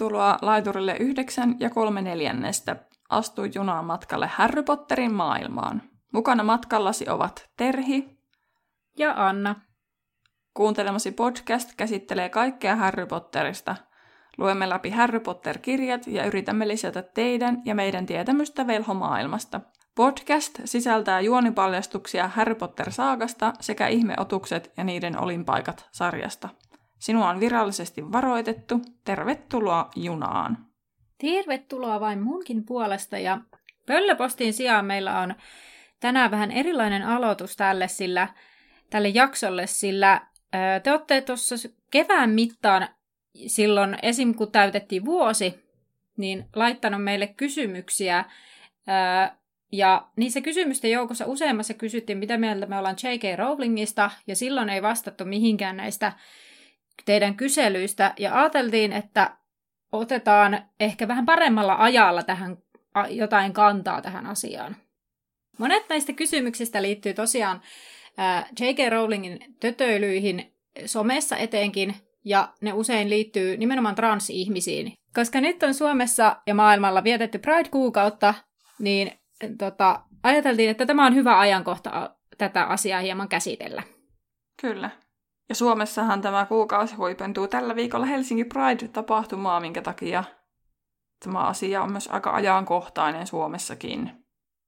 Tervetuloa laiturille 9 ja 3 neljännestä. Astu junaan matkalle Harry Potterin maailmaan. Mukana matkallasi ovat Terhi ja Anna. Kuuntelemasi podcast käsittelee kaikkea Harry Potterista. Luemme läpi Harry Potter-kirjat ja yritämme lisätä teidän ja meidän tietämystä velhomaailmasta. Podcast sisältää juonipaljastuksia Harry Potter-saagasta sekä ihmeotukset ja niiden olinpaikat sarjasta. Sinua on virallisesti varoitettu. Tervetuloa junaan. Tervetuloa vain munkin puolesta ja pöllöpostin sijaan meillä on tänään vähän erilainen aloitus tälle, sillä, tälle jaksolle, sillä te olette tuossa kevään mittaan silloin esim. kun täytettiin vuosi, niin laittanut meille kysymyksiä ja niissä kysymysten joukossa useammassa kysyttiin, mitä mieltä me ollaan J.K. Rowlingista, ja silloin ei vastattu mihinkään näistä teidän kyselyistä, ja ajateltiin, että otetaan ehkä vähän paremmalla ajalla tähän jotain kantaa tähän asiaan. Monet näistä kysymyksistä liittyy tosiaan J.K. Rowlingin tötöilyihin somessa etenkin, ja ne usein liittyy nimenomaan transihmisiin. Koska nyt on Suomessa ja maailmalla vietetty Pride-kuukautta, niin tota, ajateltiin, että tämä on hyvä ajankohta tätä asiaa hieman käsitellä. Kyllä. Ja Suomessahan tämä kuukausi huipentuu tällä viikolla Helsinki Pride-tapahtumaa, minkä takia tämä asia on myös aika ajankohtainen Suomessakin.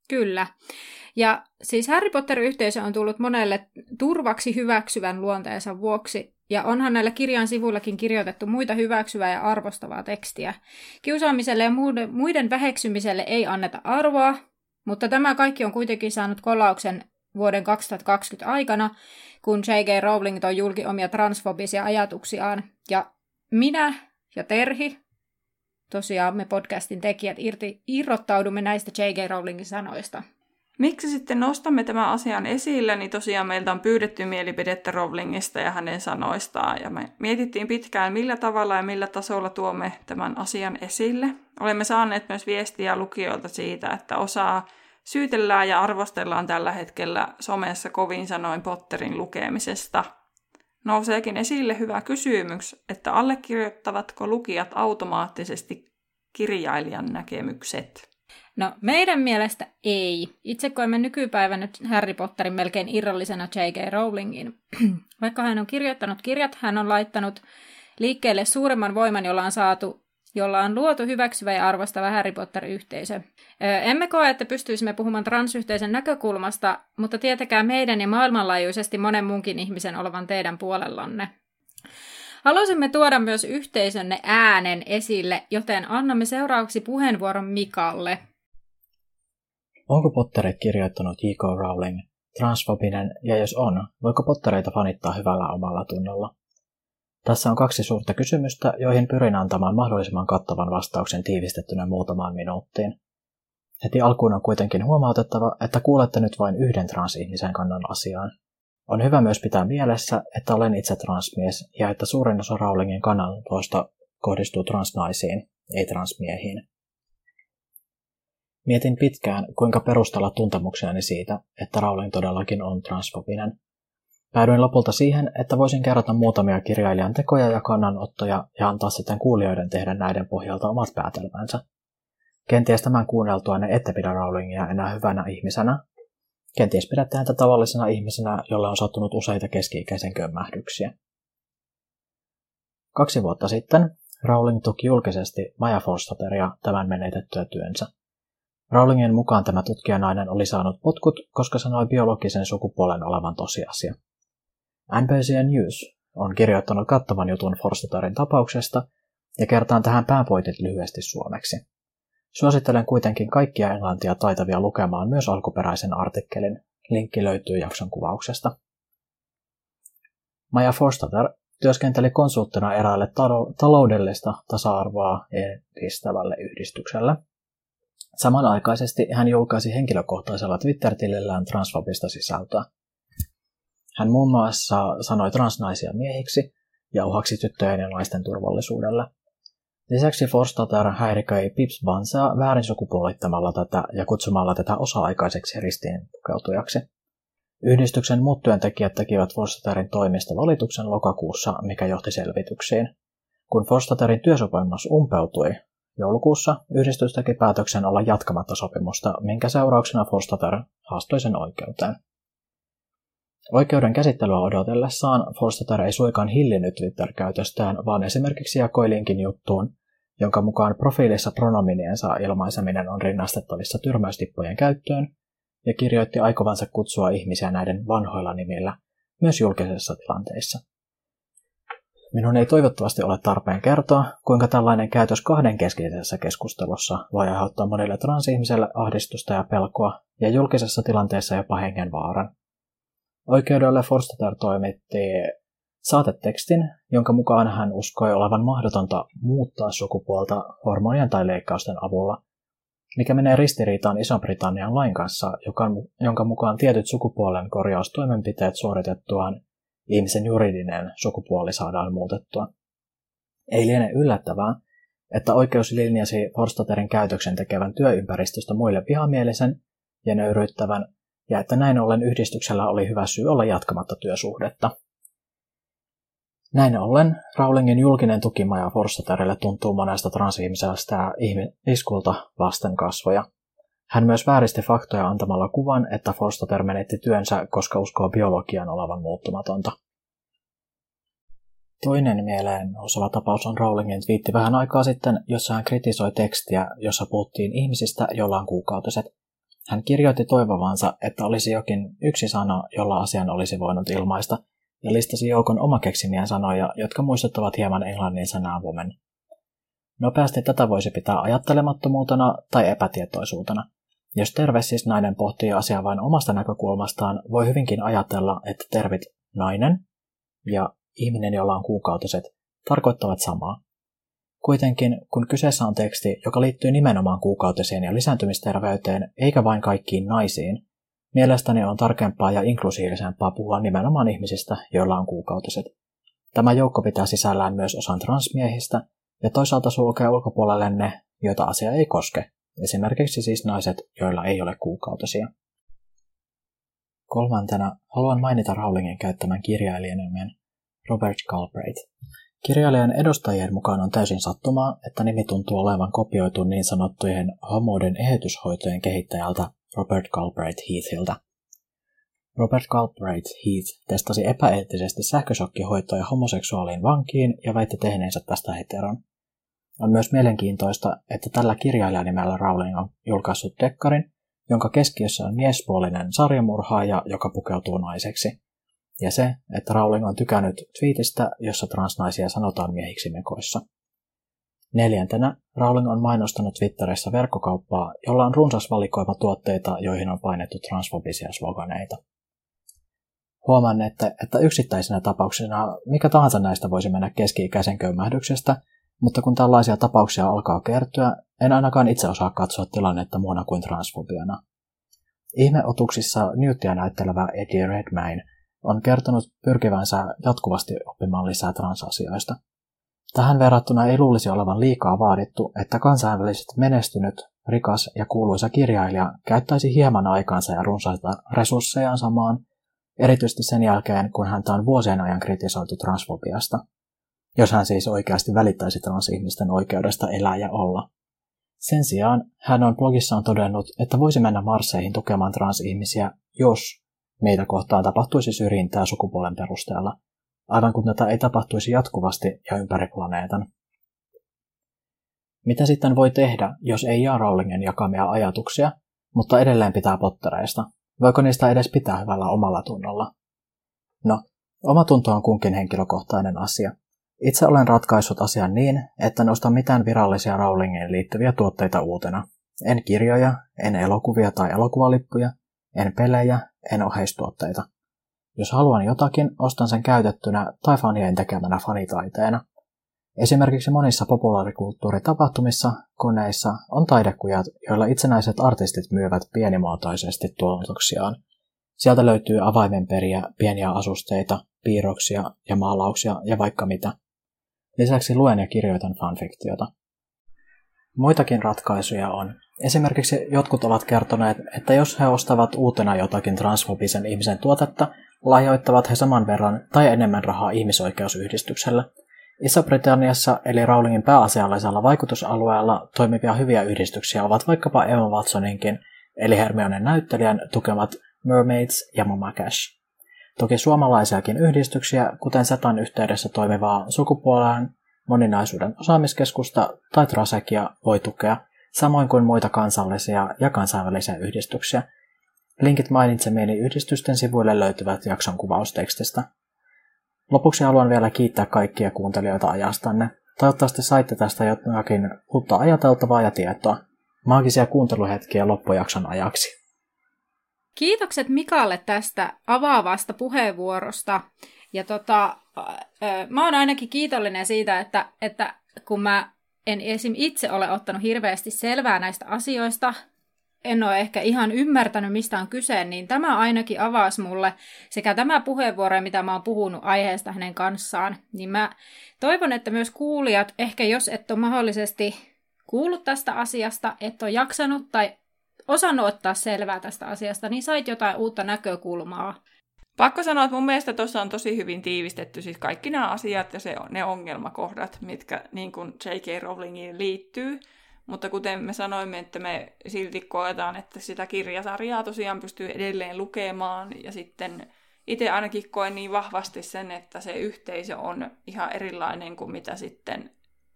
Kyllä. Ja siis Harry Potter-yhteisö on tullut monelle turvaksi hyväksyvän luonteensa vuoksi, ja onhan näillä kirjan sivuillakin kirjoitettu muita hyväksyvää ja arvostavaa tekstiä. Kiusaamiselle ja muiden väheksymiselle ei anneta arvoa, mutta tämä kaikki on kuitenkin saanut kolauksen vuoden 2020 aikana, kun J.K. Rowling toi julki omia transfobisia ajatuksiaan. Ja minä ja Terhi, tosiaan me podcastin tekijät, irti, irrottaudumme näistä J.K. Rowlingin sanoista. Miksi sitten nostamme tämän asian esille, niin tosiaan meiltä on pyydetty mielipidettä Rowlingista ja hänen sanoistaan, ja me mietittiin pitkään, millä tavalla ja millä tasolla tuomme tämän asian esille. Olemme saaneet myös viestiä lukijoilta siitä, että osaa syytellään ja arvostellaan tällä hetkellä somessa kovin sanoin Potterin lukemisesta. Nouseekin esille hyvä kysymys, että allekirjoittavatko lukijat automaattisesti kirjailijan näkemykset? No meidän mielestä ei. Itse koemme nykypäivänä Harry Potterin melkein irrallisena J.K. Rowlingin. Vaikka hän on kirjoittanut kirjat, hän on laittanut liikkeelle suuremman voiman, jolla on saatu jolla on luotu hyväksyvä ja arvostava Harry Potter-yhteisö. Emme koe, että pystyisimme puhumaan transyhteisön näkökulmasta, mutta tietäkää meidän ja maailmanlaajuisesti monen muunkin ihmisen olevan teidän puolellanne. Haluaisimme tuoda myös yhteisönne äänen esille, joten annamme seuraavaksi puheenvuoron Mikalle. Onko Potterit kirjoittanut J.K. Rowling transfobinen, ja jos on, voiko Pottereita fanittaa hyvällä omalla tunnolla? Tässä on kaksi suurta kysymystä, joihin pyrin antamaan mahdollisimman kattavan vastauksen tiivistettynä muutamaan minuuttiin. Heti alkuun on kuitenkin huomautettava, että kuulette nyt vain yhden transihmisen kannan asiaan. On hyvä myös pitää mielessä, että olen itse transmies ja että suurin osa Rowlingin kannanotoista kohdistuu transnaisiin, ei transmiehiin. Mietin pitkään, kuinka perustella tuntemuksiani siitä, että Rowling todellakin on transfobinen. Päädyin lopulta siihen, että voisin kerrota muutamia kirjailijan tekoja ja kannanottoja ja antaa sitten kuulijoiden tehdä näiden pohjalta omat päätelmänsä. Kenties tämän kuunneltua ne ette pidä Rowlingia enää hyvänä ihmisenä. Kenties pidätte häntä tavallisena ihmisenä, jolle on sattunut useita keski-ikäisen kömmähdyksiä. Kaksi vuotta sitten Rowling tuki julkisesti Maja Forstateria tämän menetettyä työnsä. Rowlingin mukaan tämä tutkijanainen oli saanut potkut, koska sanoi biologisen sukupuolen olevan tosiasia. NBC News on kirjoittanut kattavan jutun Forstatarin tapauksesta ja kertaan tähän pääpointit lyhyesti suomeksi. Suosittelen kuitenkin kaikkia englantia taitavia lukemaan myös alkuperäisen artikkelin. Linkki löytyy jakson kuvauksesta. Maja Forstater työskenteli konsulttina eräälle taloudellista tasa-arvoa edistävälle yhdistykselle. Samanaikaisesti hän julkaisi henkilökohtaisella Twitter-tilillään transfobista sisältöä. Hän muun muassa sanoi transnaisia miehiksi ja uhaksi tyttöjen ja naisten turvallisuudelle. Lisäksi Forstater häiriköi Pips Vansaa väärin sukupuolittamalla tätä ja kutsumalla tätä osa-aikaiseksi ristiin pukeutujaksi. Yhdistyksen muut työntekijät tekivät Forstaterin toimista valituksen lokakuussa, mikä johti selvityksiin. Kun Forstaterin työsopimus umpeutui joulukuussa, yhdistys teki päätöksen olla jatkamatta sopimusta, minkä seurauksena Forstater haastoi sen oikeuteen. Oikeuden käsittelyä odotellessaan Forstater ei suikaan hillinnyt Twitter-käytöstään, vaan esimerkiksi jakoi linkin juttuun, jonka mukaan profiilissa pronominiensa ilmaiseminen on rinnastettavissa tyrmäystippujen käyttöön, ja kirjoitti aikovansa kutsua ihmisiä näiden vanhoilla nimillä, myös julkisissa tilanteissa. Minun ei toivottavasti ole tarpeen kertoa, kuinka tällainen käytös kahdenkeskisessä keskustelussa voi aiheuttaa monille transihmiselle ahdistusta ja pelkoa, ja julkisessa tilanteessa jopa hengenvaaran. Oikeudelle Forstater toimitti saatetekstin, jonka mukaan hän uskoi olevan mahdotonta muuttaa sukupuolta hormonien tai leikkausten avulla, mikä menee ristiriitaan Iso-Britannian lain kanssa, jonka mukaan tietyt sukupuolen korjaustoimenpiteet suoritettuaan ihmisen juridinen sukupuoli saadaan muutettua. Ei liene yllättävää, että oikeus linjasi Forstaterin käytöksen tekevän työympäristöstä muille vihamielisen ja nöyryyttävän, ja että näin ollen yhdistyksellä oli hyvä syy olla jatkamatta työsuhdetta. Näin ollen Rowlingin julkinen tukimaja Forstaterille tuntuu monesta transihmisestä iskulta vasten kasvoja. Hän myös vääristi faktoja antamalla kuvan, että Forstater menetti työnsä, koska uskoo biologian olevan muuttumatonta. Toinen mieleen nouseva tapaus on Rowlingin twiitti vähän aikaa sitten, jossa hän kritisoi tekstiä, jossa puhuttiin ihmisistä, joilla on kuukautiset. Hän kirjoitti toivovansa, että olisi jokin yksi sana, jolla asian olisi voinut ilmaista, ja listasi joukon omakeksimiä sanoja, jotka muistuttavat hieman englannin sanaa woman. Nopeasti tätä voisi pitää ajattelemattomuutena tai epätietoisuutena. Jos terve siis nainen pohtii asiaa vain omasta näkökulmastaan, voi hyvinkin ajatella, että tervit nainen ja ihminen, jolla on kuukautiset, tarkoittavat samaa. Kuitenkin, kun kyseessä on teksti, joka liittyy nimenomaan kuukautisiin ja lisääntymisterveyteen, eikä vain kaikkiin naisiin, mielestäni on tarkempaa ja inklusiivisempaa puhua nimenomaan ihmisistä, joilla on kuukautiset. Tämä joukko pitää sisällään myös osan transmiehistä ja toisaalta sulkee ulkopuolelle ne, joita asia ei koske, esimerkiksi siis naiset, joilla ei ole kuukautisia. Kolmantena haluan mainita Rowlingin käyttämän kirjailijan nimen Robert Galbraith. Kirjailijan edustajien mukaan on täysin sattumaa, että nimi tuntuu olevan kopioitu niin sanottujen homoiden eheytyshoitojen kehittäjältä Robert Galbraith Heathiltä. Robert Galbraith Heath testasi epäeettisesti sähkösokkihoitoja homoseksuaaliin vankiin ja väitti tehneensä tästä heteron. On myös mielenkiintoista, että tällä kirjailijanimellä Rowling on julkaissut dekkarin, jonka keskiössä on miespuolinen sarjamurhaaja, joka pukeutuu naiseksi. Ja se, että Rowling on tykännyt tweetistä, jossa transnaisia sanotaan miehiksi mekoissa. Neljäntenä Rowling on mainostanut Twitterissä verkkokauppaa, jolla on runsas valikoima tuotteita, joihin on painettu transfobisia sloganeita. Huomaan, että, että yksittäisenä tapauksena mikä tahansa näistä voisi mennä keski-ikäisen köymähdyksestä, mutta kun tällaisia tapauksia alkaa kertyä, en ainakaan itse osaa katsoa tilannetta muuna kuin transfobiana. Ihmeotuksissa Newtia näyttelevä Eddie Redmayne on kertonut pyrkivänsä jatkuvasti oppimaan lisää transasioista. Tähän verrattuna ei luulisi olevan liikaa vaadittu, että kansainvälisesti menestynyt, rikas ja kuuluisa kirjailija käyttäisi hieman aikaansa ja runsaita resurssejaan samaan, erityisesti sen jälkeen, kun häntä on vuosien ajan kritisoitu transfobiasta – jos hän siis oikeasti välittäisi transihmisten oikeudesta elää ja olla. Sen sijaan hän on blogissaan todennut, että voisi mennä Marseihin tukemaan transihmisiä, jos meitä kohtaan tapahtuisi syrjintää sukupuolen perusteella, aivan kun tätä ei tapahtuisi jatkuvasti ja ympäri planeetan. Mitä sitten voi tehdä, jos ei jaa Rowlingen jakamia ajatuksia, mutta edelleen pitää pottereista? Voiko niistä edes pitää hyvällä omalla tunnolla? No, oma tunto on kunkin henkilökohtainen asia, itse olen ratkaissut asian niin, että nostan mitään virallisia Rowlingiin liittyviä tuotteita uutena. En kirjoja, en elokuvia tai elokuvalippuja, en pelejä, en oheistuotteita. Jos haluan jotakin, ostan sen käytettynä tai fanien tekemänä fanitaiteena. Esimerkiksi monissa populaarikulttuuritapahtumissa, koneissa on taidekujat, joilla itsenäiset artistit myyvät pienimuotoisesti tuotoksiaan. Sieltä löytyy avaimenperiä, pieniä asusteita, piirroksia ja maalauksia ja vaikka mitä. Lisäksi luen ja kirjoitan fanfiktiota. Muitakin ratkaisuja on. Esimerkiksi jotkut ovat kertoneet, että jos he ostavat uutena jotakin transfobisen ihmisen tuotetta, lahjoittavat he saman verran tai enemmän rahaa ihmisoikeusyhdistykselle. Iso-Britanniassa eli Rowlingin pääasiallisella vaikutusalueella toimivia hyviä yhdistyksiä ovat vaikkapa Emma Watsoninkin eli Hermionen näyttelijän tukemat Mermaids ja Mama Cash. Toki suomalaisiakin yhdistyksiä, kuten Setan yhteydessä toimivaa sukupuoleen moninaisuuden osaamiskeskusta tai Trasekia voi tukea, samoin kuin muita kansallisia ja kansainvälisiä yhdistyksiä. Linkit mainitsemieni yhdistysten sivuille löytyvät jakson kuvaustekstistä. Lopuksi haluan vielä kiittää kaikkia kuuntelijoita ajastanne. Toivottavasti saitte tästä jotakin uutta ajateltavaa ja tietoa. Maagisia kuunteluhetkiä loppujakson ajaksi. Kiitokset Mikalle tästä avaavasta puheenvuorosta. Ja tota, mä oon ainakin kiitollinen siitä, että, että kun mä en esim. itse ole ottanut hirveästi selvää näistä asioista, en ole ehkä ihan ymmärtänyt, mistä on kyse, niin tämä ainakin avasi mulle sekä tämä puheenvuoro, mitä mä oon puhunut aiheesta hänen kanssaan, niin mä toivon, että myös kuulijat, ehkä jos et ole mahdollisesti kuullut tästä asiasta, et ole jaksanut tai osannut ottaa selvää tästä asiasta, niin sait jotain uutta näkökulmaa. Pakko sanoa, että mun mielestä tuossa on tosi hyvin tiivistetty siis kaikki nämä asiat ja se, ne ongelmakohdat, mitkä niin kuin J.K. Rowlingiin liittyy. Mutta kuten me sanoimme, että me silti koetaan, että sitä kirjasarjaa tosiaan pystyy edelleen lukemaan. Ja sitten itse ainakin koen niin vahvasti sen, että se yhteisö on ihan erilainen kuin mitä sitten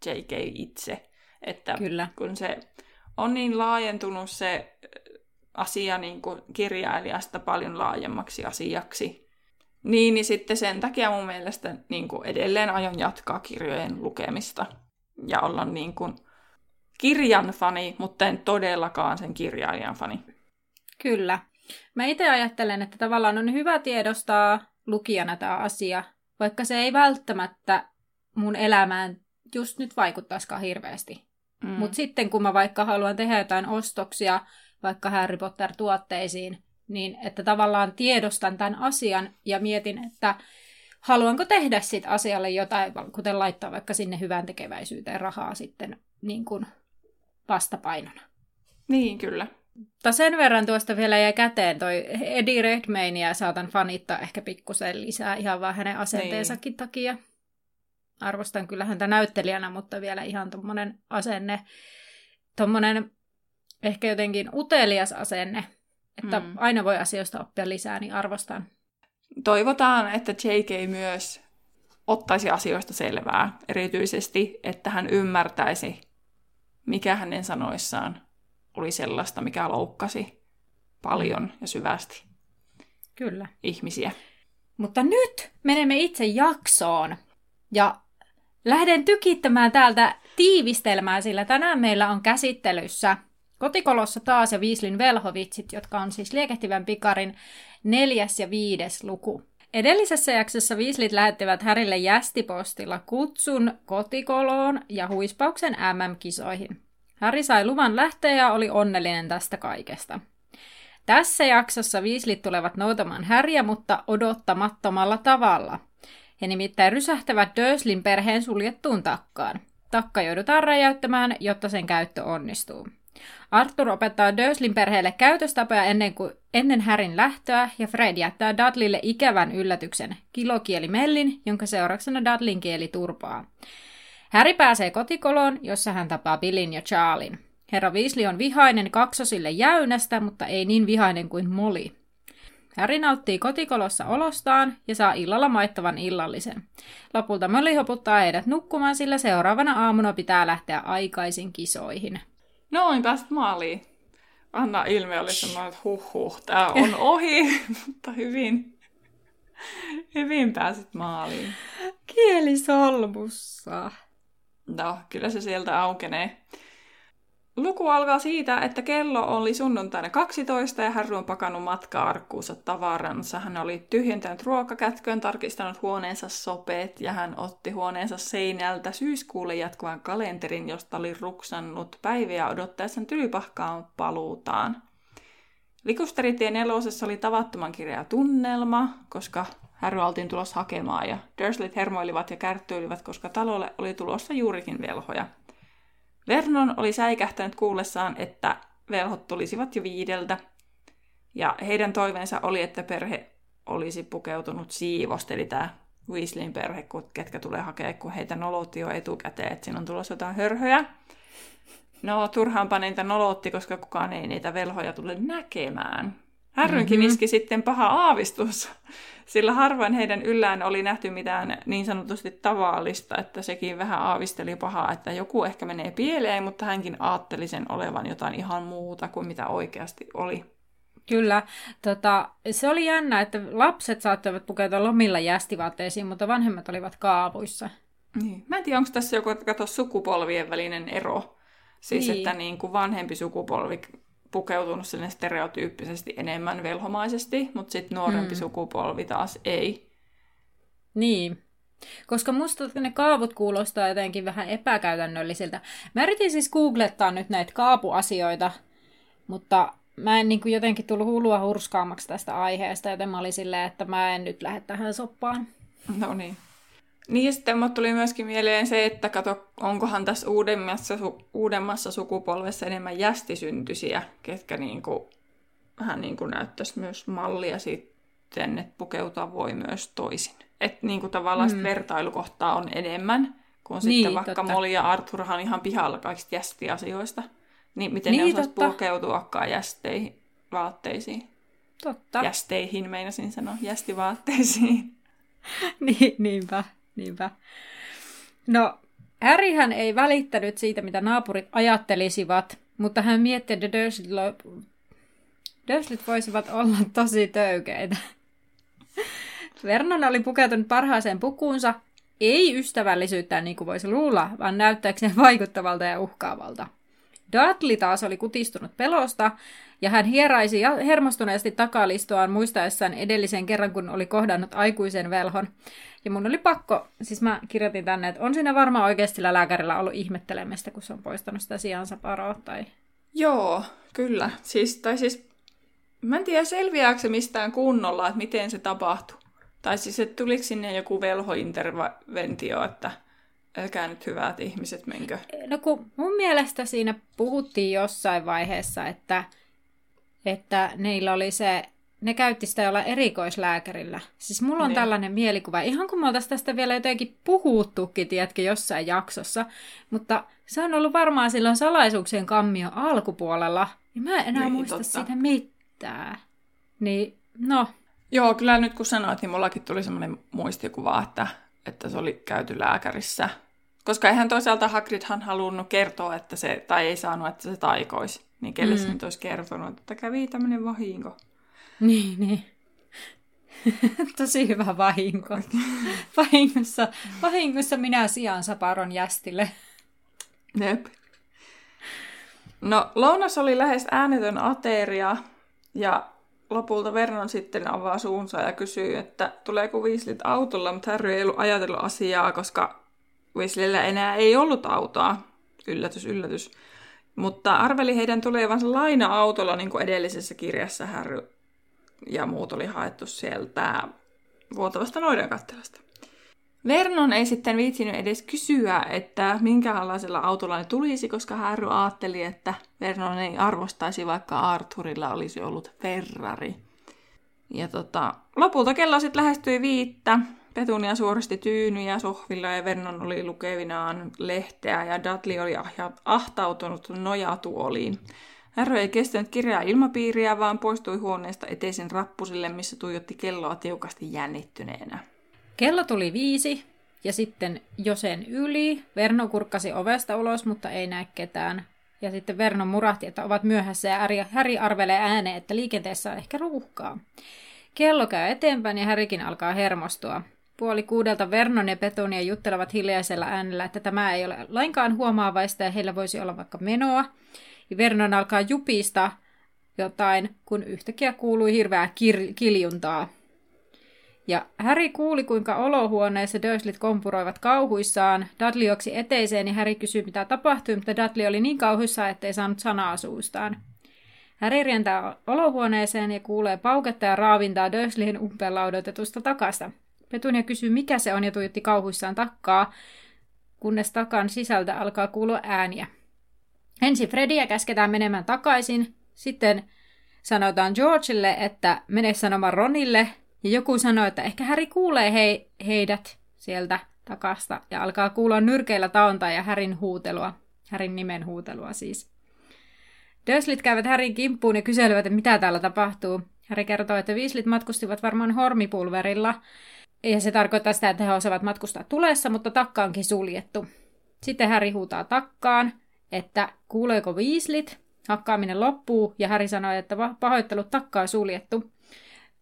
J.K. itse. Että Kyllä. kun se on niin laajentunut se asia niin kuin kirjailijasta paljon laajemmaksi asiaksi, niin, niin sitten sen takia mun mielestä niin kuin edelleen aion jatkaa kirjojen lukemista ja olla niin kuin kirjan fani, mutta en todellakaan sen kirjailijan fani. Kyllä. Mä itse ajattelen, että tavallaan on hyvä tiedostaa lukijana tämä asia, vaikka se ei välttämättä mun elämään just nyt vaikuttaisikaan hirveästi. Mm. Mutta sitten kun mä vaikka haluan tehdä jotain ostoksia vaikka Harry Potter-tuotteisiin, niin että tavallaan tiedostan tämän asian ja mietin, että haluanko tehdä sit asialle jotain, kuten laittaa vaikka sinne hyvän tekeväisyyteen rahaa sitten niin kuin vastapainona. Niin, kyllä. Mutta sen verran tuosta vielä jäi käteen toi Eddie Redmayne ja saatan fanittaa ehkä pikkusen lisää ihan vaan hänen asenteensakin niin. takia. Arvostan kyllä häntä näyttelijänä, mutta vielä ihan tuommoinen asenne, tuommoinen ehkä jotenkin utelias asenne, että mm. aina voi asioista oppia lisää, niin arvostan. Toivotaan, että JK myös ottaisi asioista selvää, erityisesti, että hän ymmärtäisi, mikä hänen sanoissaan oli sellaista, mikä loukkasi paljon ja syvästi Kyllä. ihmisiä. Mutta nyt menemme itse jaksoon. Ja lähden tykittämään täältä tiivistelmää, sillä tänään meillä on käsittelyssä Kotikolossa taas ja Viislin velhovitsit, jotka on siis liekehtivän pikarin neljäs ja viides luku. Edellisessä jaksossa Viislit lähettivät Härille jästipostilla kutsun kotikoloon ja huispauksen MM-kisoihin. Häri sai luvan lähteä ja oli onnellinen tästä kaikesta. Tässä jaksossa Viislit tulevat noutamaan Häriä, mutta odottamattomalla tavalla. He nimittäin rysähtävät Dörslin perheen suljettuun takkaan. Takka joudutaan räjäyttämään, jotta sen käyttö onnistuu. Arthur opettaa Durslin perheelle käytöstapoja ennen, kuin, ennen Härin lähtöä, ja Fred jättää Dudleylle ikävän yllätyksen, mellin, jonka seurauksena Dudlin kieli turpaa. Harry pääsee kotikoloon, jossa hän tapaa Billin ja Charlin. Herra Weasley on vihainen kaksosille jäynästä, mutta ei niin vihainen kuin Molly. Harry nauttii kotikolossa olostaan ja saa illalla maittavan illallisen. Lopulta Molly hoputtaa heidät nukkumaan, sillä seuraavana aamuna pitää lähteä aikaisin kisoihin. Noin, pääsit maaliin. Anna ilme oli semmoinen, että huh huh, tää on ohi, mutta hyvin, hyvin pääsit maaliin. Kieli solmussa. No, kyllä se sieltä aukenee. Luku alkaa siitä, että kello oli sunnuntaina 12 ja Harry on pakannut matka-arkkuunsa tavaransa. Hän oli tyhjentänyt ruokakätkön, tarkistanut huoneensa sopeet ja hän otti huoneensa seinältä syyskuulle jatkuvan kalenterin, josta oli ruksannut päiviä odottaessaan tylypahkaan paluutaan. Likusteritien nelosessa oli tavattoman kirja tunnelma, koska Harry oltiin tulossa hakemaan ja Dursleyt hermoilivat ja kärttyilivät, koska talolle oli tulossa juurikin velhoja – Vernon oli säikähtänyt kuullessaan, että velhot tulisivat jo viideltä, ja heidän toiveensa oli, että perhe olisi pukeutunut siivosta, eli tämä Weasleyin perhe, ketkä tulee hakemaan, kun heitä nolotti jo etukäteen, että siinä on tulossa jotain hörhöjä. No, turhaanpa niitä nolotti, koska kukaan ei niitä velhoja tule näkemään. Härrynkin mm-hmm. iski sitten paha aavistus, sillä harvoin heidän yllään oli nähty mitään niin sanotusti tavallista, että sekin vähän aavisteli pahaa, että joku ehkä menee pieleen, mutta hänkin ajatteli sen olevan jotain ihan muuta kuin mitä oikeasti oli. Kyllä. Tota, se oli jännä, että lapset saattoivat pukeutua lomilla jästivaatteisiin, mutta vanhemmat olivat kaavuissa. Niin. Mä en tiedä, onko tässä joku kato, sukupolvien välinen ero. Siis, niin. että niin kuin vanhempi sukupolvi pukeutunut sinne stereotyyppisesti enemmän velhomaisesti, mutta sitten nuorempi mm. sukupolvi taas ei. Niin. Koska musta ne kaavut kuulostaa jotenkin vähän epäkäytännöllisiltä. Mä yritin siis googlettaa nyt näitä kaapuasioita, mutta mä en niin kuin jotenkin tullut hullua hurskaammaksi tästä aiheesta, joten mä olin silleen, että mä en nyt lähde tähän soppaan. No niin. Niin, sitten mut tuli myöskin mieleen se, että kato, onkohan tässä uudemmassa, su- uudemmassa sukupolvessa enemmän jästisyntyisiä, ketkä niinku, vähän niin kuin näyttäisi myös mallia sitten, että pukeutua voi myös toisin. Että niin kuin tavallaan mm. vertailukohtaa on enemmän, kun niin, sitten vaikka totta. Molly ja Arthurhan ihan pihalla kaikista jästiasioista. Niin miten niin, ne osaisi pukeutuakaan jästeihin, vaatteisiin. Totta. Jästeihin meinasin sanoa, jästivaatteisiin. niin, niinpä, niinpä. No, Harryhän ei välittänyt siitä, mitä naapurit ajattelisivat, mutta hän mietti, että Dursleyt voisivat olla tosi töykeitä. Vernon oli pukeutunut parhaaseen pukuunsa, ei ystävällisyyttään niin kuin voisi luulla, vaan näyttääkseen vaikuttavalta ja uhkaavalta. Dudley taas oli kutistunut pelosta, ja hän hieraisi hermostuneesti takalistoaan muistaessaan edellisen kerran, kun oli kohdannut aikuisen velhon. Ja mun oli pakko, siis mä kirjoitin tänne, että on siinä varmaan oikeasti sillä lääkärillä ollut ihmettelemistä, kun se on poistanut sitä sijansa paroa tai... Joo, kyllä. Siis, tai siis, mä en tiedä selviääkö se mistään kunnolla, että miten se tapahtui. Tai siis, että tuliko sinne joku velhointerventio, että älkää nyt hyvät ihmiset menkö. No kun mun mielestä siinä puhuttiin jossain vaiheessa, että, että neillä oli se, ne käytti sitä jolla erikoislääkärillä. Siis mulla on niin. tällainen mielikuva, ihan kun me oltaisiin tästä vielä jotenkin puhuttukin, tiedätkö, jossain jaksossa, mutta se on ollut varmaan silloin salaisuuksien kammio alkupuolella, ja mä en enää niin, muista totta. siitä mitään. Niin, no. Joo, kyllä nyt kun sanoit, niin mullakin tuli semmoinen muistikuva, että, että se oli käyty lääkärissä koska eihän toisaalta Hagridhan halunnut kertoa, että se, tai ei saanut, että se taikoisi. Niin kelle mm. se nyt olisi kertonut, että kävi tämmöinen vahinko. Niin, niin. Tosi hyvä vahinko. Vahingossa, vahingossa minä sijaan saparon jästille. Jep. No, lounas oli lähes äänetön ateria, ja lopulta Vernon sitten avaa suunsa ja kysyy, että tuleeko Weaslit autolla, mutta Harry ei ollut ajatellut asiaa, koska Weasleyllä enää ei ollut autoa. Yllätys, yllätys. Mutta arveli heidän tulevansa laina-autolla, niin kuin edellisessä kirjassa Harry ja muut oli haettu sieltä vuotavasta noiden kattelasta. Vernon ei sitten viitsinyt edes kysyä, että minkälaisella autolla ne tulisi, koska Harry ajatteli, että Vernon ei arvostaisi, vaikka Arthurilla olisi ollut Ferrari. Ja tota, lopulta kello sitten lähestyi viittä, Petunia suoristi tyynyjä sohvilla ja Vernon oli lukevinaan lehteä ja Dudley oli ahtautunut nojatuoliin. Harry ei kestänyt kirjaa ilmapiiriä, vaan poistui huoneesta eteisen rappusille, missä tuijotti kelloa tiukasti jännittyneenä. Kello tuli viisi, ja sitten jo sen yli. Verno kurkkasi ovesta ulos, mutta ei näe ketään. Ja sitten Verno murahti, että ovat myöhässä, ja Häri arvelee ääneen, että liikenteessä on ehkä ruuhkaa. Kello käy eteenpäin, ja Härikin alkaa hermostua. Puoli kuudelta Vernon ja Petunia juttelevat hiljaisella äänellä, että tämä ei ole lainkaan huomaavaista ja heillä voisi olla vaikka menoa. Ja Vernon alkaa jupista jotain, kun yhtäkkiä kuului hirveää kir- kiljuntaa. Ja Harry kuuli, kuinka olohuoneessa Dursleyt kompuroivat kauhuissaan. Dudley joksi eteiseen ja Harry kysyi, mitä tapahtui, mutta Dudley oli niin kauhuissa, ettei saanut sanaa suustaan. Harry rientää olohuoneeseen ja kuulee pauketta ja raavintaa Dursleyin umpeen laudotetusta takasta. Petunia kysyy, mikä se on, ja tuijotti kauhuissaan takkaa, kunnes takan sisältä alkaa kuulua ääniä. Ensin Fredia käsketään menemään takaisin, sitten sanotaan Georgelle, että mene sanomaan Ronille, Ja joku sanoi, että ehkä Häri kuulee he, heidät sieltä takasta ja alkaa kuulla nyrkeillä taontaa ja Härin huutelua. Härin nimen huutelua siis. Döslit käyvät Härin kimppuun ja kyselevät, että mitä täällä tapahtuu. Häri kertoo, että viislit matkustivat varmaan hormipulverilla, ja se tarkoittaa sitä, että he osaavat matkustaa tulessa, mutta takka onkin suljettu. Sitten Häri huutaa takkaan, että kuuleeko viislit. Hakkaaminen loppuu, ja Häri sanoo, että pahoittelut takkaa on suljettu.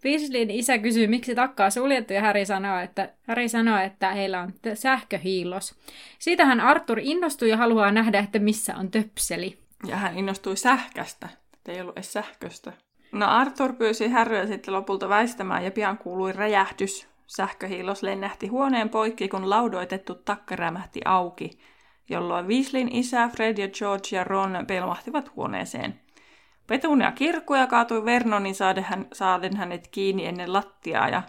Weasleyn isä kysyy, miksi takkaa suljettu, ja Harry sanoo, että, Harry sanoo, että heillä on sähköhiillos. Siitähän Arthur innostuu ja haluaa nähdä, että missä on töpseli. Ja hän innostui sähkästä. Ei ollut edes sähköstä. No Arthur pyysi Harryä sitten lopulta väistämään ja pian kuului räjähdys. Sähköhiillos lennähti huoneen poikki, kun laudoitettu takka rämähti auki, jolloin Weasleyn isä, Fred ja George ja Ron pelmahtivat huoneeseen. Petunia kirkkuja kaatui Vernonin saaden, hän, saaden hänet kiinni ennen lattiaa ja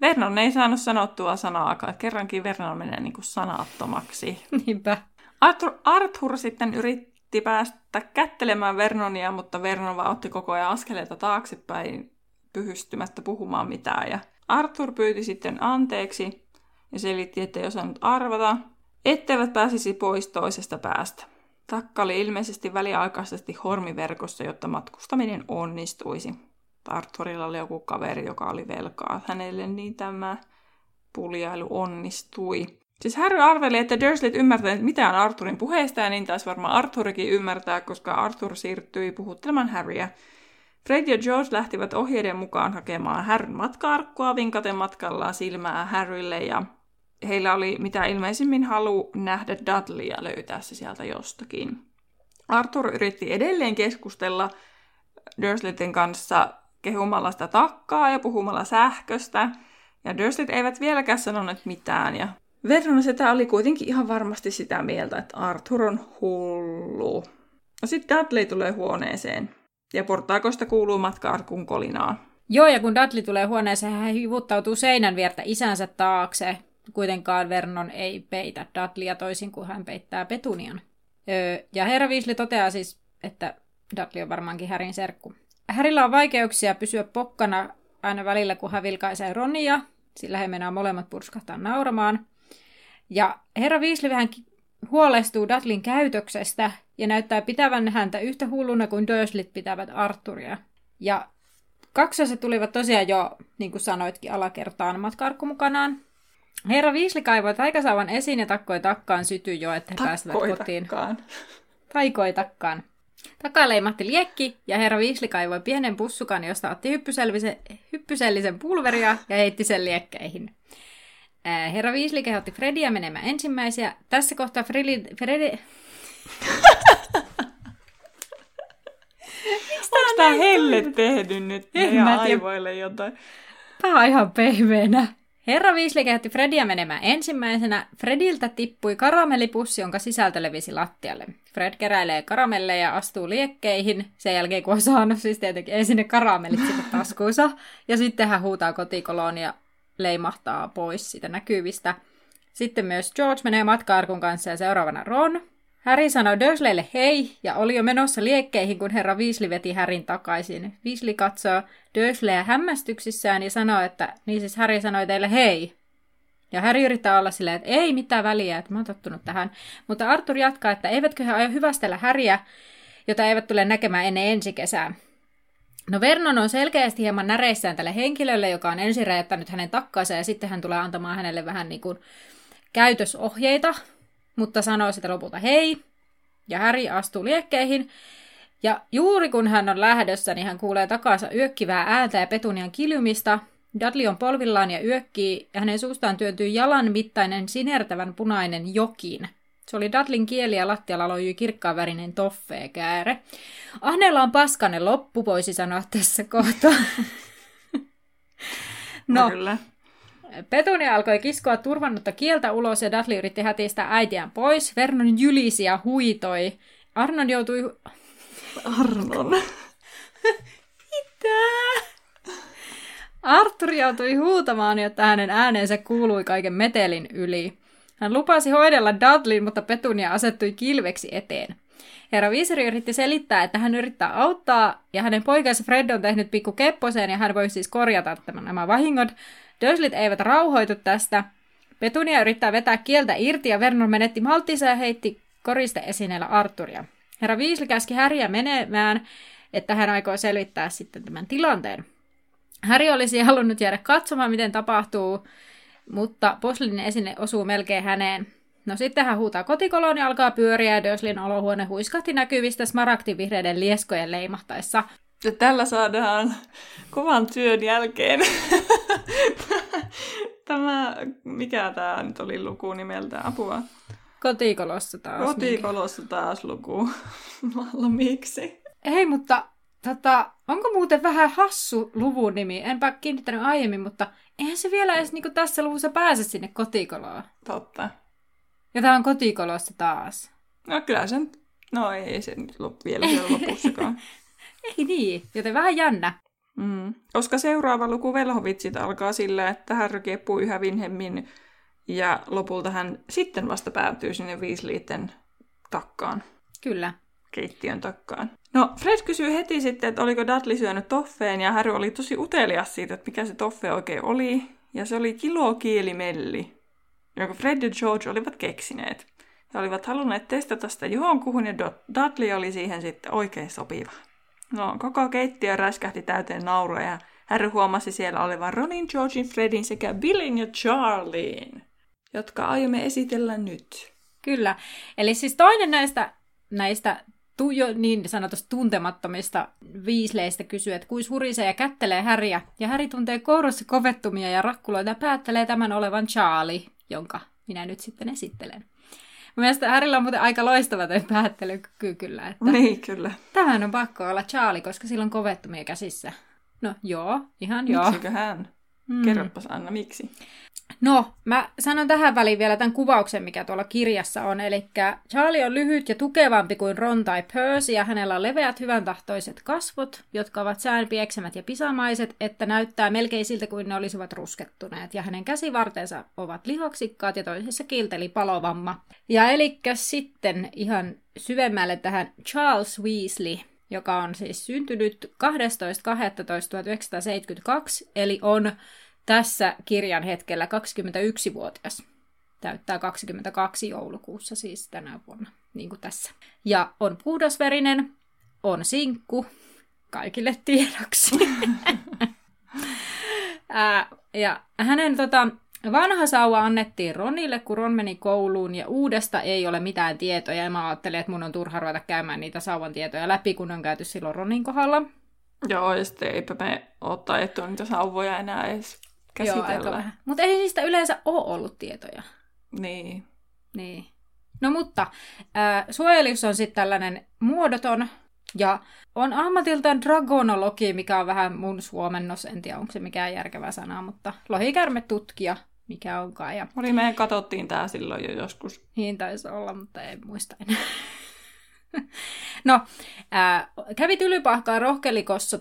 Vernon ei saanut sanottua sanaakaan. Kerrankin Vernon menee niin kuin sanattomaksi. Niinpä. Arthur, Arthur sitten yritti päästä kättelemään Vernonia, mutta Vernon vaan otti koko ajan askeleita taaksepäin pyhystymättä puhumaan mitään. Ja Arthur pyyti sitten anteeksi ja selitti, että ei osannut arvata, etteivät pääsisi pois toisesta päästä. Takka oli ilmeisesti väliaikaisesti hormiverkossa, jotta matkustaminen onnistuisi. Arthurilla oli joku kaveri, joka oli velkaa hänelle, niin tämä puljailu onnistui. Siis Harry arveli, että Dursleyt ymmärtävät mitään Arthurin puheesta, ja niin taisi varmaan Arthurikin ymmärtää, koska Arthur siirtyi puhuttelemaan Harryä. Fred ja George lähtivät ohjeiden mukaan hakemaan Harryn matka-arkkua vinkaten matkallaan silmää Harrylle, ja heillä oli mitä ilmeisimmin halu nähdä Dudleya löytää se sieltä jostakin. Arthur yritti edelleen keskustella Dursleyten kanssa kehumalla sitä takkaa ja puhumalla sähköstä, ja Dursleyt eivät vieläkään sanoneet mitään, ja Vernon sitä oli kuitenkin ihan varmasti sitä mieltä, että Arthur on hullu. No sitten Dudley tulee huoneeseen, ja portaakosta kuuluu matka-arkun kolinaa. Joo, ja kun Dudley tulee huoneeseen, hän hivuttautuu seinän viertä isänsä taakse. Kuitenkaan Vernon ei peitä Dudleya toisin kuin hän peittää Petunian. Öö, ja herra Weasley toteaa siis, että Dudley on varmaankin Härin serkku. Härillä on vaikeuksia pysyä pokkana aina välillä, kun hän vilkaisee Ronia, sillä he mennään molemmat purskahtaa nauramaan. Ja herra Weasley vähän huolestuu Dudleyn käytöksestä ja näyttää pitävän häntä yhtä hulluna kuin Dursleyt pitävät Arturia. Ja kaksoset tulivat tosiaan jo, niin kuin sanoitkin, alakertaan matkarkku mukanaan. Herra Viisli kaivoi taikasaavan esiin ja takkoi takkaan syty jo, että he pääsevät kotiin. Takkaan. Taikoi takkaan. Takaa leimahti liekki ja herra Viisli kaivoi pienen pussukan, josta otti hyppysellisen, hyppysellisen pulveria ja heitti sen liekkeihin. Herra Viisli kehotti Fredia menemään ensimmäisiä. Tässä kohtaa Fredi... Fredi... Onko tämä helle tehnyt nyt meidän aivoille jotain? Pää ihan pehmeänä. Herra Weasley kehotti Fredia menemään ensimmäisenä. Frediltä tippui karamellipussi, jonka sisältö levisi lattialle. Fred keräilee karamelleja ja astuu liekkeihin. Sen jälkeen, kun on saanut siis tietenkin ensin ne karamellit sinne taskuunsa. Ja sitten hän huutaa kotikoloon ja leimahtaa pois siitä näkyvistä. Sitten myös George menee matkaarkun kanssa ja seuraavana Ron. Harry sanoi Dursleylle hei ja oli jo menossa liekkeihin, kun herra Weasley veti Harryn takaisin. Weasley katsoo Dursleyä hämmästyksissään ja sanoo, että niin siis Harry sanoi teille hei. Ja Harry yrittää olla silleen, että ei mitään väliä, että mä oon tottunut tähän. Mutta Arthur jatkaa, että eivätkö he aio hyvästellä Harryä, jota eivät tule näkemään ennen ensi kesää. No Vernon on selkeästi hieman näreissään tälle henkilölle, joka on ensin räjättänyt hänen takkaansa ja sitten hän tulee antamaan hänelle vähän niin kuin käytösohjeita, mutta sanoo sitä lopulta hei. Ja Häri astuu liekkeihin. Ja juuri kun hän on lähdössä, niin hän kuulee takansa yökkivää ääntä ja petunian kiljumista. Dudley on polvillaan ja yökkii, ja hänen suustaan työntyy jalan mittainen sinertävän punainen jokin. Se oli Dudlin kieli ja lattialla lojui kirkkaan värinen toffeekääre. Ahneella on paskanen loppu, voisi sanoa tässä kohtaa. no, no kyllä. Petunia alkoi kiskoa turvannutta kieltä ulos ja Dudley yritti hätistä äitiään pois. Vernon jylisi ja huitoi. Arnon joutui... Arnon. Mitä? Arthur joutui huutamaan, jotta hänen äänensä kuului kaiken metelin yli. Hän lupasi hoidella Dudleyn, mutta Petunia asettui kilveksi eteen. Herra Viiseri yritti selittää, että hän yrittää auttaa, ja hänen poikansa Fred on tehnyt pikku kepposeen, ja hän voi siis korjata tämän, nämä vahingot. Dursleyt eivät rauhoitu tästä. Petunia yrittää vetää kieltä irti, ja Vernon menetti malttinsa ja heitti koristeesineellä Arturia. Herra Viisli käski Häriä menemään, että hän aikoo selvittää sitten tämän tilanteen. Häri olisi halunnut jäädä katsomaan, miten tapahtuu, mutta Poslinin esine osuu melkein häneen. No sitten hän huutaa kotikoloon ja alkaa pyöriä ja Dörslin olohuone huiskahti näkyvistä smaragdivihreiden lieskojen leimahtaessa. Ja tällä saadaan kovan työn jälkeen tämä, mikä tämä nyt oli luku nimeltä, apua. Kotikolossa taas. Kotikolossa taas luku. Lalla, miksi? Ei, mutta tota, onko muuten vähän hassu luvun nimi? Enpä kiinnittänyt aiemmin, mutta eihän se vielä edes niin tässä luvussa pääse sinne kotikoloon. Totta. Ja tämä on kotikolossa taas. No kyllä sen, no ei se nyt vielä siellä lopussakaan. ei niin, joten vähän jännä. Mm. Koska seuraava luku Velhovitsit alkaa sillä, että hän kiepuu yhä vinhemmin ja lopulta hän sitten vasta päätyy sinne Weasleyten takkaan. Kyllä. Keittiön takkaan. No, Fred kysyy heti sitten, että oliko Dudley syönyt toffeen, ja Harry oli tosi utelias siitä, että mikä se toffe oikein oli. Ja se oli kilokielimelli, jonka Fred ja George olivat keksineet. He olivat halunneet testata sitä johonkuhun, ja Dudley oli siihen sitten oikein sopiva. No, koko keittiö räskähti täyteen naurua, ja Harry huomasi siellä olevan Ronin, Georgin, Fredin sekä Billin ja Charlien, jotka aiomme esitellä nyt. Kyllä. Eli siis toinen näistä, näistä tu, jo niin sanotusti tuntemattomista viisleistä kysyy, että kuis hurisee ja kättelee Häriä. Ja Häri tuntee kourassa kovettumia ja rakkuloita ja päättelee tämän olevan Charlie, jonka minä nyt sitten esittelen. Mielestäni Härillä on muuten aika loistava toi päättelykyky kyllä. Että niin, kyllä. Tähän on pakko olla Charlie, koska sillä on kovettumia käsissä. No joo, ihan joo. Miksikö hän? Mm. Kerropas Anna, miksi? No, mä sanon tähän väliin vielä tämän kuvauksen, mikä tuolla kirjassa on. Eli Charlie on lyhyt ja tukevampi kuin Ron tai Percy, ja hänellä on leveät hyvän tahtoiset kasvot, jotka ovat säänpieksemät ja pisamaiset, että näyttää melkein siltä kuin ne olisivat ruskettuneet. Ja hänen käsivartensa ovat lihoksikkaat ja toisessa kiilteli palovamma. Ja eli sitten ihan syvemmälle tähän Charles Weasley, joka on siis syntynyt 12.12.1972, eli on tässä kirjan hetkellä 21-vuotias. Täyttää 22 joulukuussa siis tänä vuonna, niin kuin tässä. Ja on puhdasverinen, on sinkku, kaikille tiedoksi. Ää, ja hänen tota, vanha sauva annettiin Ronille, kun Ron meni kouluun, ja uudesta ei ole mitään tietoja. Ja mä ajattelin, että mun on turha ruveta käymään niitä sauvan tietoja läpi, kun on käyty silloin Ronin kohdalla. Joo, ja sitten eipä me ottaa etua niitä sauvoja enää edes käsitellä. Joo. Mutta ei niistä yleensä ole ollut tietoja. Niin. Niin. No mutta, äh, suojelius on sitten tällainen muodoton ja on ammatiltaan dragonologi, mikä on vähän mun suomennos. En tiedä, onko se mikään järkevä sana, mutta tutkija, mikä onkaan. Ja... Oli, me katsottiin tää silloin jo joskus. Niin taisi olla, mutta ei muista enää. no, ää, kävi tylypahkaa rohkelikossa 1984-91,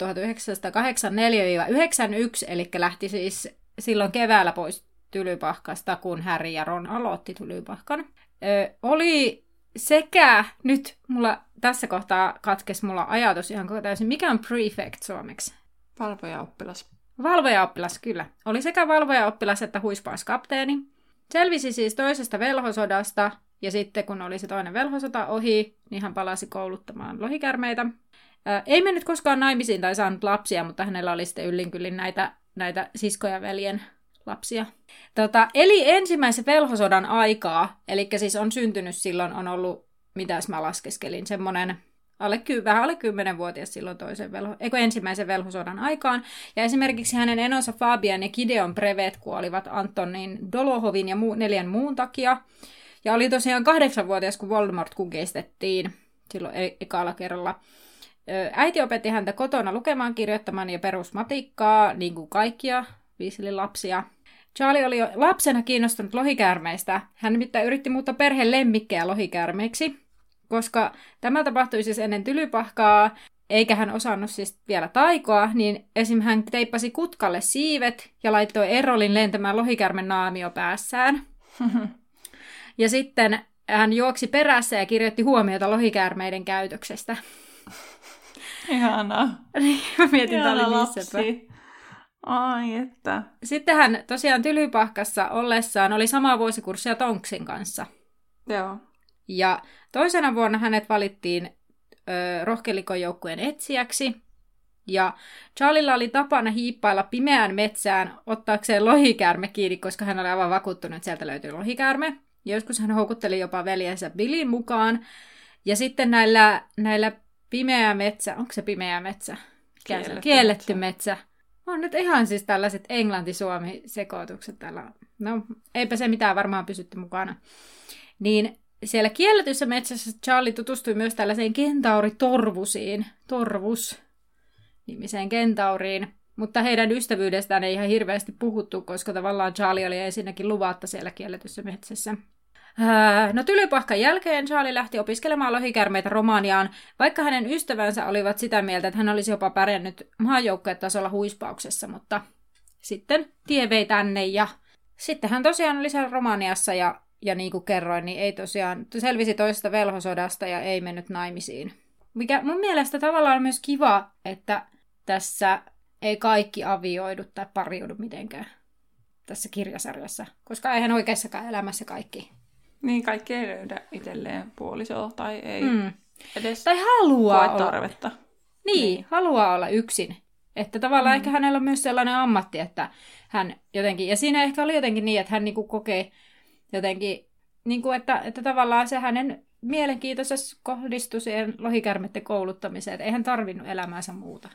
eli lähti siis silloin keväällä pois Tylypahkasta, kun Harry ja Ron aloitti Tylypahkan. Ö, oli sekä, nyt mulla tässä kohtaa katkes mulla ajatus ihan täysin, mikä on prefect suomeksi? Valvojaoppilas. Valvojaoppilas, kyllä. Oli sekä valvojaoppilas että huispauskapteeni. Selvisi siis toisesta velhosodasta, ja sitten kun oli se toinen velhosota ohi, niin hän palasi kouluttamaan lohikärmeitä. ei mennyt koskaan naimisiin tai saanut lapsia, mutta hänellä oli sitten yllinkyllin näitä näitä siskoja veljen lapsia. Tota, eli ensimmäisen velhosodan aikaa, eli siis on syntynyt silloin, on ollut, mitäs mä laskeskelin, semmoinen alle, vähän alle 10-vuotias silloin toisen velho, eikö ensimmäisen velhosodan aikaan. Ja esimerkiksi hänen enonsa Fabian ja Gideon Brevet kuolivat Antonin Dolohovin ja muu, neljän muun takia. Ja oli tosiaan kahdeksanvuotias, kun Voldemort kukistettiin silloin e- ekalla kerralla. Äiti opetti häntä kotona lukemaan, kirjoittamaan ja perusmatikkaa, niin kuin kaikkia lapsia. Charlie oli jo lapsena kiinnostunut lohikäärmeistä. Hän nimittäin yritti muuttaa perheen lemmikkejä lohikäärmeiksi, koska tämä tapahtui siis ennen tylypahkaa, eikä hän osannut siis vielä taikoa, niin esim. hän teippasi kutkalle siivet ja laittoi Erolin lentämään lohikärmen naamio päässään. ja sitten hän juoksi perässä ja kirjoitti huomiota lohikäärmeiden käytöksestä. Ihanaa. Niin, Mä mietin, Ihana tää oli lapsi. Ai että. Sitten hän tosiaan Tylypahkassa ollessaan oli samaa vuosikurssia Tonksin kanssa. Joo. Ja toisena vuonna hänet valittiin ö, rohkelikon joukkueen etsijäksi. Ja Charlilla oli tapana hiippailla pimeään metsään ottaakseen lohikäärme kiinni, koska hän oli aivan vakuuttunut, että sieltä löytyy lohikäärme. Joskus hän houkutteli jopa veljensä Billin mukaan. Ja sitten näillä, näillä pimeä metsä, onko se pimeä metsä? Kielletty Kielletty metsä. On nyt ihan siis tällaiset englanti-suomi-sekoitukset tällä. No, eipä se mitään varmaan pysytty mukana. Niin siellä kielletyssä metsässä Charlie tutustui myös tällaiseen kentauritorvusiin. Torvus nimiseen kentauriin. Mutta heidän ystävyydestään ei ihan hirveästi puhuttu, koska tavallaan Charlie oli ensinnäkin luvatta siellä kielletyssä metsässä. No Tylypahkan jälkeen Charlie lähti opiskelemaan lohikärmeitä Romaniaan, vaikka hänen ystävänsä olivat sitä mieltä, että hän olisi jopa pärjännyt maajoukkuetasolla huispauksessa, mutta sitten tie vei tänne ja sitten hän tosiaan oli siellä Romaniassa ja, ja niin kuin kerroin, niin ei tosiaan, selvisi toisesta velhosodasta ja ei mennyt naimisiin. Mikä mun mielestä tavallaan on myös kiva, että tässä ei kaikki avioidu tai pariudu mitenkään tässä kirjasarjassa, koska eihän oikeassakaan elämässä kaikki Niin kaikki ei löydä itselleen puolisoa tai ei Mm. edes Tai haluaa olla. tarvetta. Niin, niin, haluaa olla yksin. Että tavallaan mm. ehkä hänellä on myös sellainen ammatti, että hän jotenkin, ja siinä ehkä oli jotenkin niin, että hän niinku kokee jotenkin, niinku että, että tavallaan se hänen mielenkiintonsa kohdistui siihen lohikärmetten kouluttamiseen, että ei hän tarvinnut elämäänsä muuta.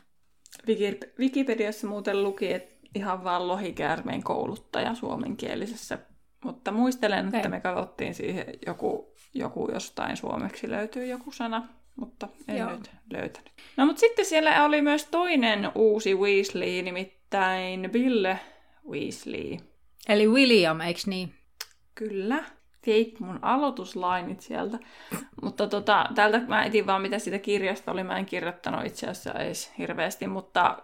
Wiki- Wikipediassa muuten luki, että ihan vaan lohikäärmeen kouluttaja suomenkielisessä. Mutta muistelen, että Okei. me katsottiin siihen joku, joku jostain suomeksi löytyy joku sana, mutta en Joo. nyt löytänyt. No mutta sitten siellä oli myös toinen uusi Weasley, nimittäin Bill Weasley. Eli William, eikö niin? Kyllä. Teit mun aloituslainit sieltä. Mutta tota, täältä mä etin vaan, mitä siitä kirjasta oli. Mä en kirjoittanut itse asiassa edes hirveästi, mutta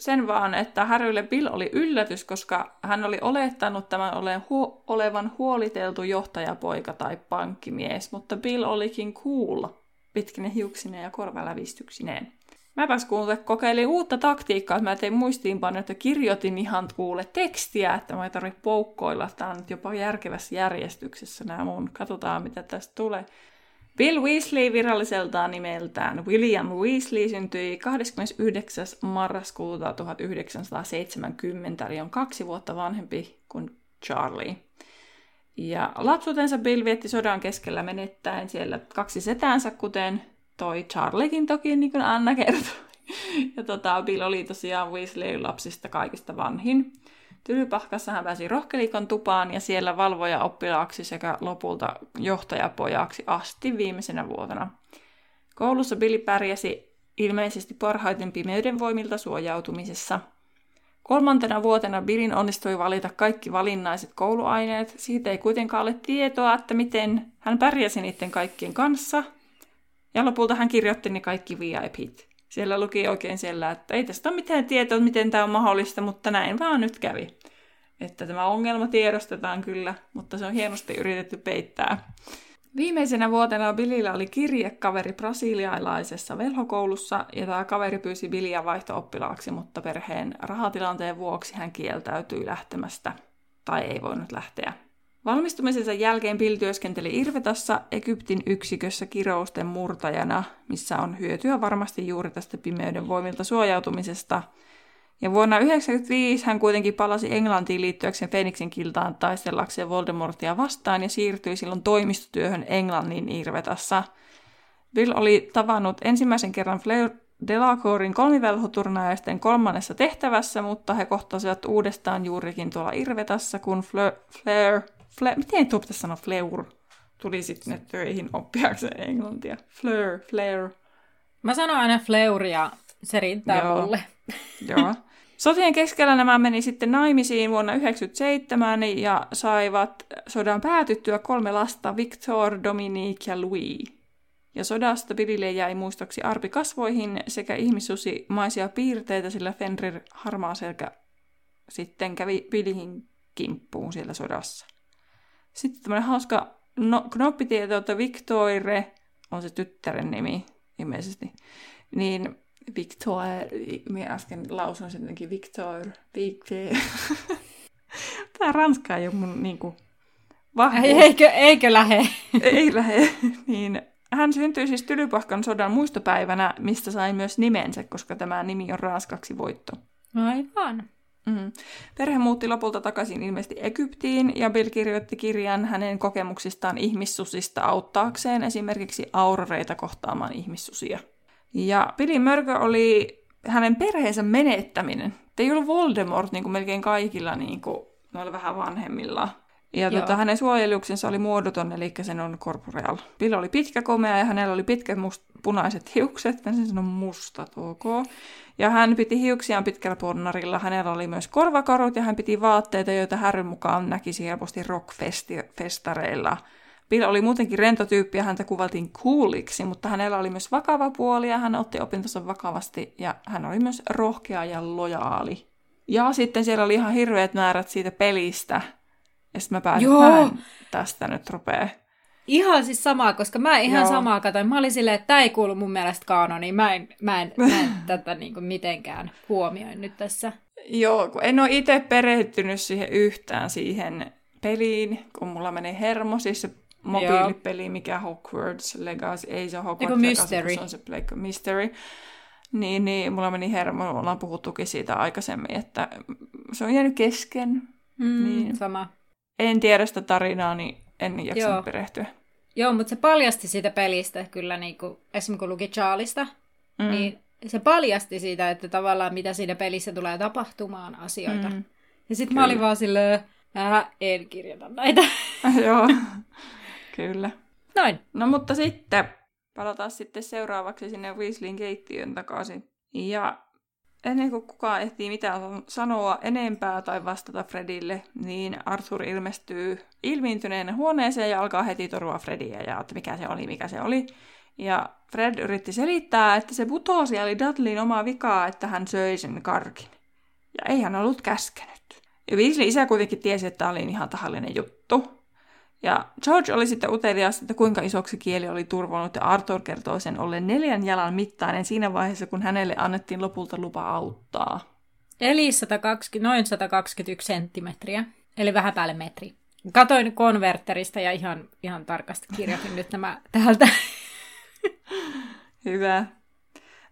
sen vaan, että Harrylle Bill oli yllätys, koska hän oli olettanut tämän olevan huoliteltu johtajapoika tai pankkimies, mutta Bill olikin cool, pitkine hiuksineen ja korvalävistyksineen. Mäpäs kuule kokeilin uutta taktiikkaa, että mä tein muistiinpanoja, että kirjoitin ihan kuule tekstiä, että mä ei tarvitse poukkoilla. Tää on nyt jopa järkevässä järjestyksessä nämä mun. Katsotaan, mitä tästä tulee. Bill Weasley viralliseltaan nimeltään William Weasley syntyi 29. marraskuuta 1970, eli on kaksi vuotta vanhempi kuin Charlie. Ja lapsuutensa Bill vietti sodan keskellä menettäen siellä kaksi setäänsä, kuten toi Charliekin toki, niin kuin Anna kertoi. Ja tota, Bill oli tosiaan Weasley lapsista kaikista vanhin. Tylypahkassa hän pääsi rohkelikon tupaan ja siellä valvoja oppilaaksi sekä lopulta johtajapojaksi asti viimeisenä vuotena. Koulussa Billy pärjäsi ilmeisesti parhaiten pimeyden voimilta suojautumisessa. Kolmantena vuotena Billin onnistui valita kaikki valinnaiset kouluaineet. Siitä ei kuitenkaan ole tietoa, että miten hän pärjäsi niiden kaikkien kanssa. Ja lopulta hän kirjoitti ne kaikki VIPt. Siellä luki oikein siellä, että ei tästä ole mitään tietoa, miten tämä on mahdollista, mutta näin vaan nyt kävi. Että tämä ongelma tiedostetaan kyllä, mutta se on hienosti yritetty peittää. Viimeisenä vuotena Billillä oli kirjekaveri brasilialaisessa velhokoulussa, ja tämä kaveri pyysi Billiä vaihto-oppilaaksi, mutta perheen rahatilanteen vuoksi hän kieltäytyi lähtemästä, tai ei voinut lähteä. Valmistumisensa jälkeen Bill työskenteli Irvetassa Egyptin yksikössä kirousten murtajana, missä on hyötyä varmasti juuri tästä pimeyden voimilta suojautumisesta. Ja vuonna 1995 hän kuitenkin palasi Englantiin liittyäkseen Fenixin kiltaan taistellakseen Voldemortia vastaan ja siirtyi silloin toimistotyöhön Englannin Irvetassa. Bill oli tavannut ensimmäisen kerran Fleur Delacorin kolmivelhoturnajaisten kolmannessa tehtävässä, mutta he kohtasivat uudestaan juurikin tuolla Irvetassa, kun Fleur, Fleur, Fleur miten tuo pitäisi sanoa Fleur, tuli sitten töihin oppiakseen englantia. Fleur, Fleur. Mä sanon aina Fleuria, se riittää Joo. mulle. Joo. Sotien keskellä nämä meni sitten naimisiin vuonna 1997 ja saivat sodan päätyttyä kolme lasta, Victor, Dominique ja Louis. Ja sodasta Billille jäi muistoksi arpi kasvoihin sekä ihmissusimaisia piirteitä, sillä Fenrir harmaaselkä sitten kävi Billihin kimppuun siellä sodassa. Sitten tämmöinen hauska no, Knoppi tietää, että Victoire on se tyttären nimi ilmeisesti. Niin Victoire, minä äsken lausun sen jotenkin Victoire, Victoire. Tämä ranska ei ole mun niinku vahvuus. Eikö, eikö lähe? ei lähe. niin hän syntyi siis Tylypahkan sodan muistopäivänä, mistä sai myös nimensä, koska tämä nimi on ranskaksi voitto. Aivan. Mm. Perhe muutti lopulta takaisin ilmeisesti Egyptiin ja Bill kirjoitti kirjan hänen kokemuksistaan ihmissusista auttaakseen esimerkiksi auroreita kohtaamaan ihmissusia. Ja Billin mörkö oli hänen perheensä menettäminen. Ei ollut Voldemort niin kuin melkein kaikilla niin kuin, noilla vähän vanhemmilla. Ja tota, hänen suojeluksensa oli muodoton, eli sen on corporeal. Bill oli pitkä komea ja hänellä oli pitkät must, punaiset hiukset, sen sanon mustat, ok. Ja hän piti hiuksiaan pitkällä ponnarilla. Hänellä oli myös korvakarut ja hän piti vaatteita, joita Härryn mukaan näkisi helposti rockfestareilla. Bill oli muutenkin rento tyyppi ja häntä kuvaltiin cooliksi, mutta hänellä oli myös vakava puoli ja hän otti opintonsa vakavasti ja hän oli myös rohkea ja lojaali. Ja sitten siellä oli ihan hirveät määrät siitä pelistä. Ja sitten mä pääsin, Joo. mä tästä nyt rupee Ihan siis samaa, koska mä ihan Joo. samaa katoin. Mä olin silleen, että tämä ei kuulu mun mielestä kaanoniin. Mä en, mä en, mä en tätä niin kuin mitenkään huomioi nyt tässä. Joo, kun en ole itse perehtynyt siihen yhtään siihen peliin, kun mulla menee hermo, siis se mobiilipeli, Joo. mikä Hogwarts Legacy, ei se Hogwarts Legacy, mystery. se on se Blake Mystery. Niin, niin, mulla meni hermo, ollaan puhuttukin siitä aikaisemmin, että se on jäänyt kesken. Mm, niin. Sama. En tiedä sitä tarinaa, niin en jaksanut Joo. perehtyä. Joo, mutta se paljasti siitä pelistä kyllä, niin kuin, esimerkiksi kun luki Charlista, mm. niin se paljasti siitä, että tavallaan mitä siinä pelissä tulee tapahtumaan asioita. Mm. Ja sitten mä olin vaan silleen, äh, en kirjoita näitä. Joo, kyllä. Noin. No mutta sitten palataan sitten seuraavaksi sinne Weasleyn keittiön takaisin. Ja Ennen kuin kukaan ehtii mitään sanoa enempää tai vastata Fredille, niin Arthur ilmestyy ilmiintyneen huoneeseen ja alkaa heti torua Fredia ja että mikä se oli, mikä se oli. Ja Fred yritti selittää, että se putosi oli Dudleyin omaa vikaa, että hän söi sen karkin. Ja ei hän ollut käskenyt. Ja Weasley isä kuitenkin tiesi, että tämä oli ihan tahallinen juttu. Ja George oli sitten utelias, että kuinka isoksi kieli oli turvonnut, ja Arthur kertoi sen ollen neljän jalan mittainen siinä vaiheessa, kun hänelle annettiin lopulta lupa auttaa. Eli 120, noin 121 senttimetriä, eli vähän päälle metri. Katoin konverterista ja ihan, ihan tarkasti kirjoitin nyt nämä täältä. Hyvä.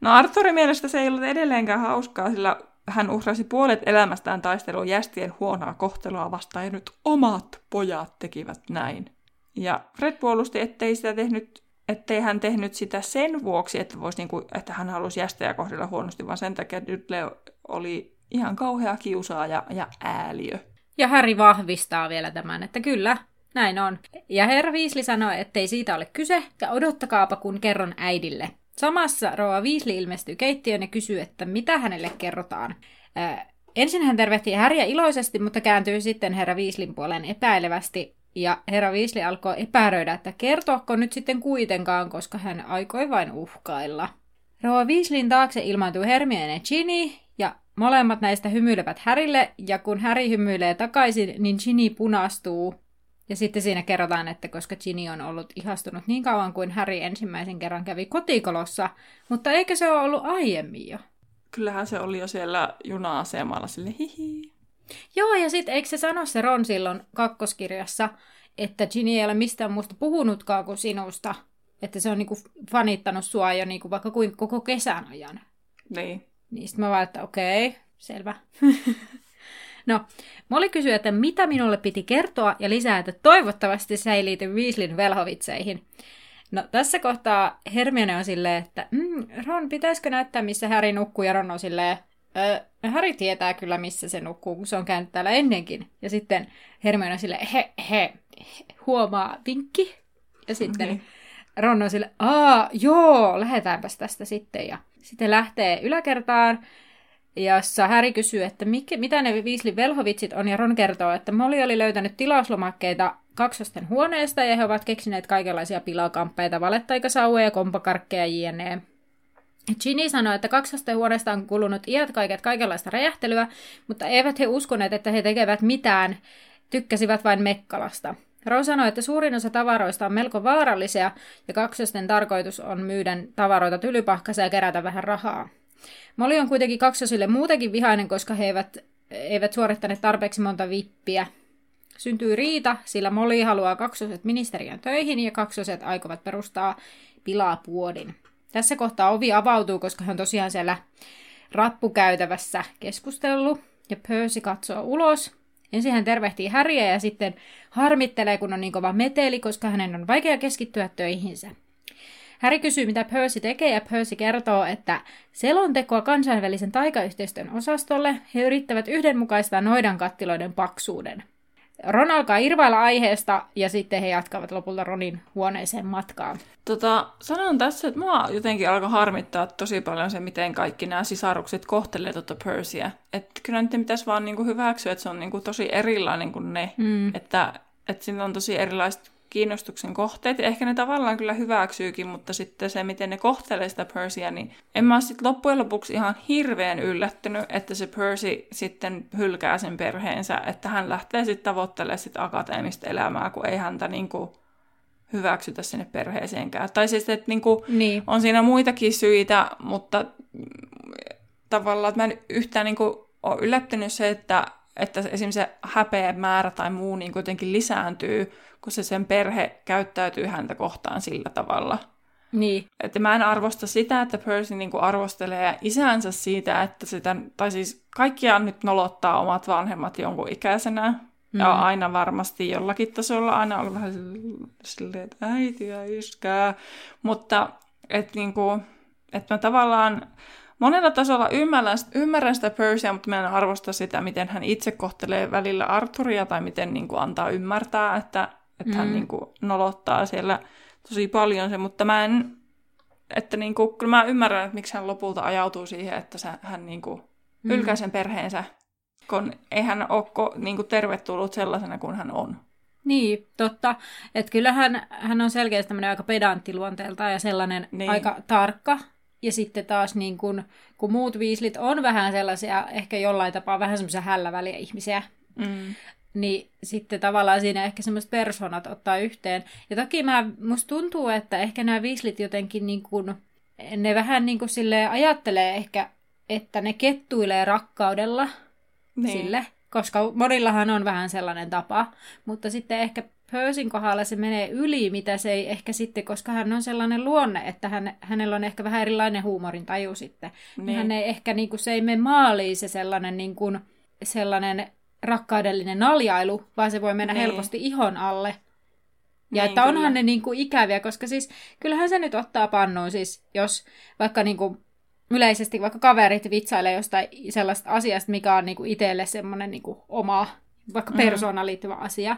No Arthurin mielestä se ei ollut edelleenkään hauskaa, sillä hän uhrasi puolet elämästään taisteluun jästien huonoa kohtelua vastaan ja nyt omat pojat tekivät näin. Ja Fred puolusti, ettei, sitä tehnyt, ettei hän tehnyt sitä sen vuoksi, että, voisi niinku, että hän halusi jästejä kohdella huonosti, vaan sen takia, Dudley oli ihan kauhea kiusaaja ja ääliö. Ja Harry vahvistaa vielä tämän, että kyllä, näin on. Ja herra Viisli sanoi, ettei siitä ole kyse, ja odottakaapa kun kerron äidille. Samassa Roa Weasley ilmestyy keittiöön ja kysyy, että mitä hänelle kerrotaan. Ää, ensin hän tervehtii Häriä iloisesti, mutta kääntyy sitten herra Weasleyn puoleen epäilevästi. Ja herra Weasley alkoi epäröidä, että kertoako nyt sitten kuitenkaan, koska hän aikoi vain uhkailla. Roa Weasleyn taakse ilmaantuu Hermione ja Ginny, ja molemmat näistä hymyilevät Härille, ja kun Häri hymyilee takaisin, niin Ginny punastuu ja sitten siinä kerrotaan, että koska Ginny on ollut ihastunut niin kauan kuin Harry ensimmäisen kerran kävi kotikolossa, mutta eikö se ole ollut aiemmin jo? Kyllähän se oli jo siellä juna-asemalla sille hihi. Joo, ja sitten eikö se sano se Ron silloin kakkoskirjassa, että Ginny ei ole mistään muusta puhunutkaan kuin sinusta, että se on niinku fanittanut sua jo niinku vaikka kuin koko kesän ajan. Niin. Niin sitten mä vaan, että okei, okay, selvä. No, Molly kysyi, että mitä minulle piti kertoa ja lisää, että toivottavasti se ei liity Weasleyn velhovitseihin. No tässä kohtaa Hermione on silleen, että mm, Ron, pitäisikö näyttää, missä Harry nukkuu, ja Ron on silleen, Harry tietää kyllä, missä se nukkuu, kun se on käynyt täällä ennenkin. Ja sitten Hermione on silleen, he, he, huomaa vinkki. Ja sitten okay. Ron on silleen, aa, joo, lähdetäänpäs tästä sitten. Ja sitten lähtee yläkertaan, jossa Häri kysyy, että mikä, mitä ne Weasley velhovitsit on, ja Ron kertoo, että Molly oli löytänyt tilauslomakkeita kaksosten huoneesta, ja he ovat keksineet kaikenlaisia pilakamppeita, valettaikasauvoja, kompakarkkeja jne. Ginny sanoi, että kaksosten huoneesta on kulunut iät kaiket kaikenlaista räjähtelyä, mutta eivät he uskoneet, että he tekevät mitään, tykkäsivät vain Mekkalasta. Rose sanoi, että suurin osa tavaroista on melko vaarallisia ja kaksosten tarkoitus on myydä tavaroita tylypahkassa ja kerätä vähän rahaa. Molly on kuitenkin kaksosille muutenkin vihainen, koska he eivät, eivät suorittaneet tarpeeksi monta vippiä. Syntyy riita, sillä Molly haluaa kaksoset ministeriön töihin ja kaksoset aikovat perustaa pilapuodin. Tässä kohtaa ovi avautuu, koska hän on tosiaan siellä rappukäytävässä keskustellut ja Percy katsoo ulos. Ensin hän tervehtii Häriä ja sitten harmittelee, kun on niin kova meteli, koska hänen on vaikea keskittyä töihinsä. Häri kysyy, mitä Percy tekee, ja Percy kertoo, että selontekoa kansainvälisen taikayhteistyön osastolle he yrittävät yhdenmukaistaa noidan kattiloiden paksuuden. Ron alkaa irvailla aiheesta, ja sitten he jatkavat lopulta Ronin huoneeseen matkaan. Tota, sanon tässä, että mua jotenkin alkoi harmittaa tosi paljon se, miten kaikki nämä sisarukset kohtelee tuota Percyä. Että kyllä nyt pitäisi vaan niinku hyväksyä, että se on niinku tosi erilainen kuin ne. Mm. Että, että siinä on tosi erilaiset kiinnostuksen kohteet. Ja ehkä ne tavallaan kyllä hyväksyykin, mutta sitten se, miten ne kohtelee sitä Percyä, niin en mä sitten loppujen lopuksi ihan hirveän yllättynyt, että se Percy sitten hylkää sen perheensä, että hän lähtee sitten tavoittelemaan sit akateemista elämää, kun ei häntä niinku hyväksytä sinne perheeseenkään. Tai siis, että niinku niin. on siinä muitakin syitä, mutta tavallaan, että mä en yhtään niinku ole yllättynyt se, että, että esimerkiksi se häpeä määrä tai muu niin kuitenkin lisääntyy, kun se sen perhe käyttäytyy häntä kohtaan sillä tavalla. Niin. Että mä en arvosta sitä, että Percy niinku arvostelee isänsä siitä, että sitä, tai siis kaikkia nyt nolottaa omat vanhemmat jonkun ikäisenä. Mm. Ja aina varmasti jollakin tasolla aina ollut vähän silleen, että äiti ja iskää. Mutta että niinku, että mä tavallaan monella tasolla ymmärrän, ymmärrän sitä Percyä, mutta mä en arvosta sitä, miten hän itse kohtelee välillä Arturia tai miten niin kuin antaa ymmärtää, että että mm. hän niin kuin, nolottaa siellä tosi paljon se, mutta mä en, että niin kuin, kyllä mä ymmärrän, että miksi hän lopulta ajautuu siihen, että se, hän niin kuin, mm. hylkää sen perheensä, kun ei hän ole niin kuin, tervetullut sellaisena kuin hän on. Niin, totta. Että kyllähän hän on selkeästi tämmöinen aika pedantti luonteelta ja sellainen niin. aika tarkka. Ja sitten taas niin kun, kun muut viislit on vähän sellaisia, ehkä jollain tapaa vähän semmoisia hälläväliä ihmisiä, mm niin sitten tavallaan siinä ehkä semmoiset persoonat ottaa yhteen. Ja toki mä, musta tuntuu, että ehkä nämä viislit jotenkin niin kuin, ne vähän niin kuin sille ajattelee ehkä, että ne kettuilee rakkaudella niin. sille, koska monillahan on vähän sellainen tapa, mutta sitten ehkä Percyn kohdalla se menee yli, mitä se ei ehkä sitten, koska hän on sellainen luonne, että hän, hänellä on ehkä vähän erilainen huumorin taju sitten. Niin. niin hän ei ehkä, niin kuin, se ei mene maaliin se sellainen, niin kuin, sellainen rakkaudellinen naljailu, vaan se voi mennä niin. helposti ihon alle. Ja niin, että onhan kyllä. ne niin kuin ikäviä, koska siis kyllähän se nyt ottaa pannuun, siis jos vaikka niin kuin yleisesti vaikka kaverit vitsailee jostain sellaista asiasta, mikä on niin kuin itselle semmoinen niin kuin oma, vaikka mm. persoonaan liittyvä asia.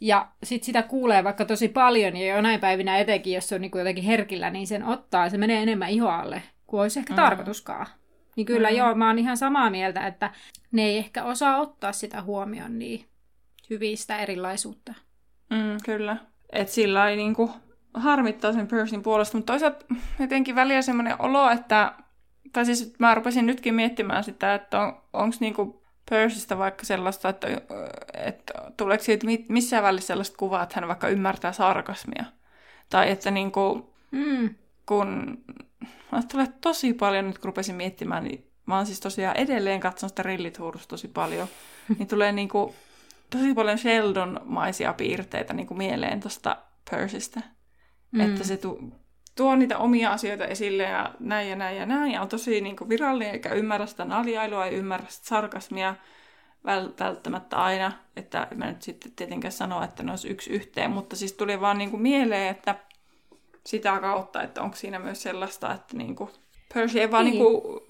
Ja sitten sitä kuulee vaikka tosi paljon, ja jonain päivinä etenkin, jos se on niin kuin jotenkin herkillä, niin sen ottaa, se menee enemmän ihoalle kuin olisi ehkä mm. tarkoituskaan. Niin kyllä mm. joo, mä oon ihan samaa mieltä, että ne ei ehkä osaa ottaa sitä huomioon niin hyvistä erilaisuutta. Mm, kyllä. Että sillä ei niinku harmittaa sen Percyn puolesta, mutta toisaalta jotenkin väliä semmoinen olo, että, tai siis mä rupesin nytkin miettimään sitä, että on, onko niinku Percystä vaikka sellaista, että, että tuleeko siitä missään välissä sellaista kuvaa, että hän vaikka ymmärtää sarkasmia. Tai että niinku, mm. kun tulee tosi paljon, nyt kun rupesin miettimään, niin mä oon siis tosiaan edelleen katsonut sitä Rillithuurusta tosi paljon, niin tulee niinku tosi paljon Sheldon-maisia piirteitä niinku mieleen tuosta Percystä. Mm. Että se tu- tuo niitä omia asioita esille ja näin ja näin ja näin, ja on tosi niinku virallinen, eikä ymmärrä sitä naljailua, ei ymmärrä sitä sarkasmia välttämättä aina, että mä nyt sitten tietenkään sanoa, että ne olisi yksi yhteen, mutta siis tuli vaan niinku mieleen, että sitä kautta, että onko siinä myös sellaista, että niinku Percy ei vaan niin. niinku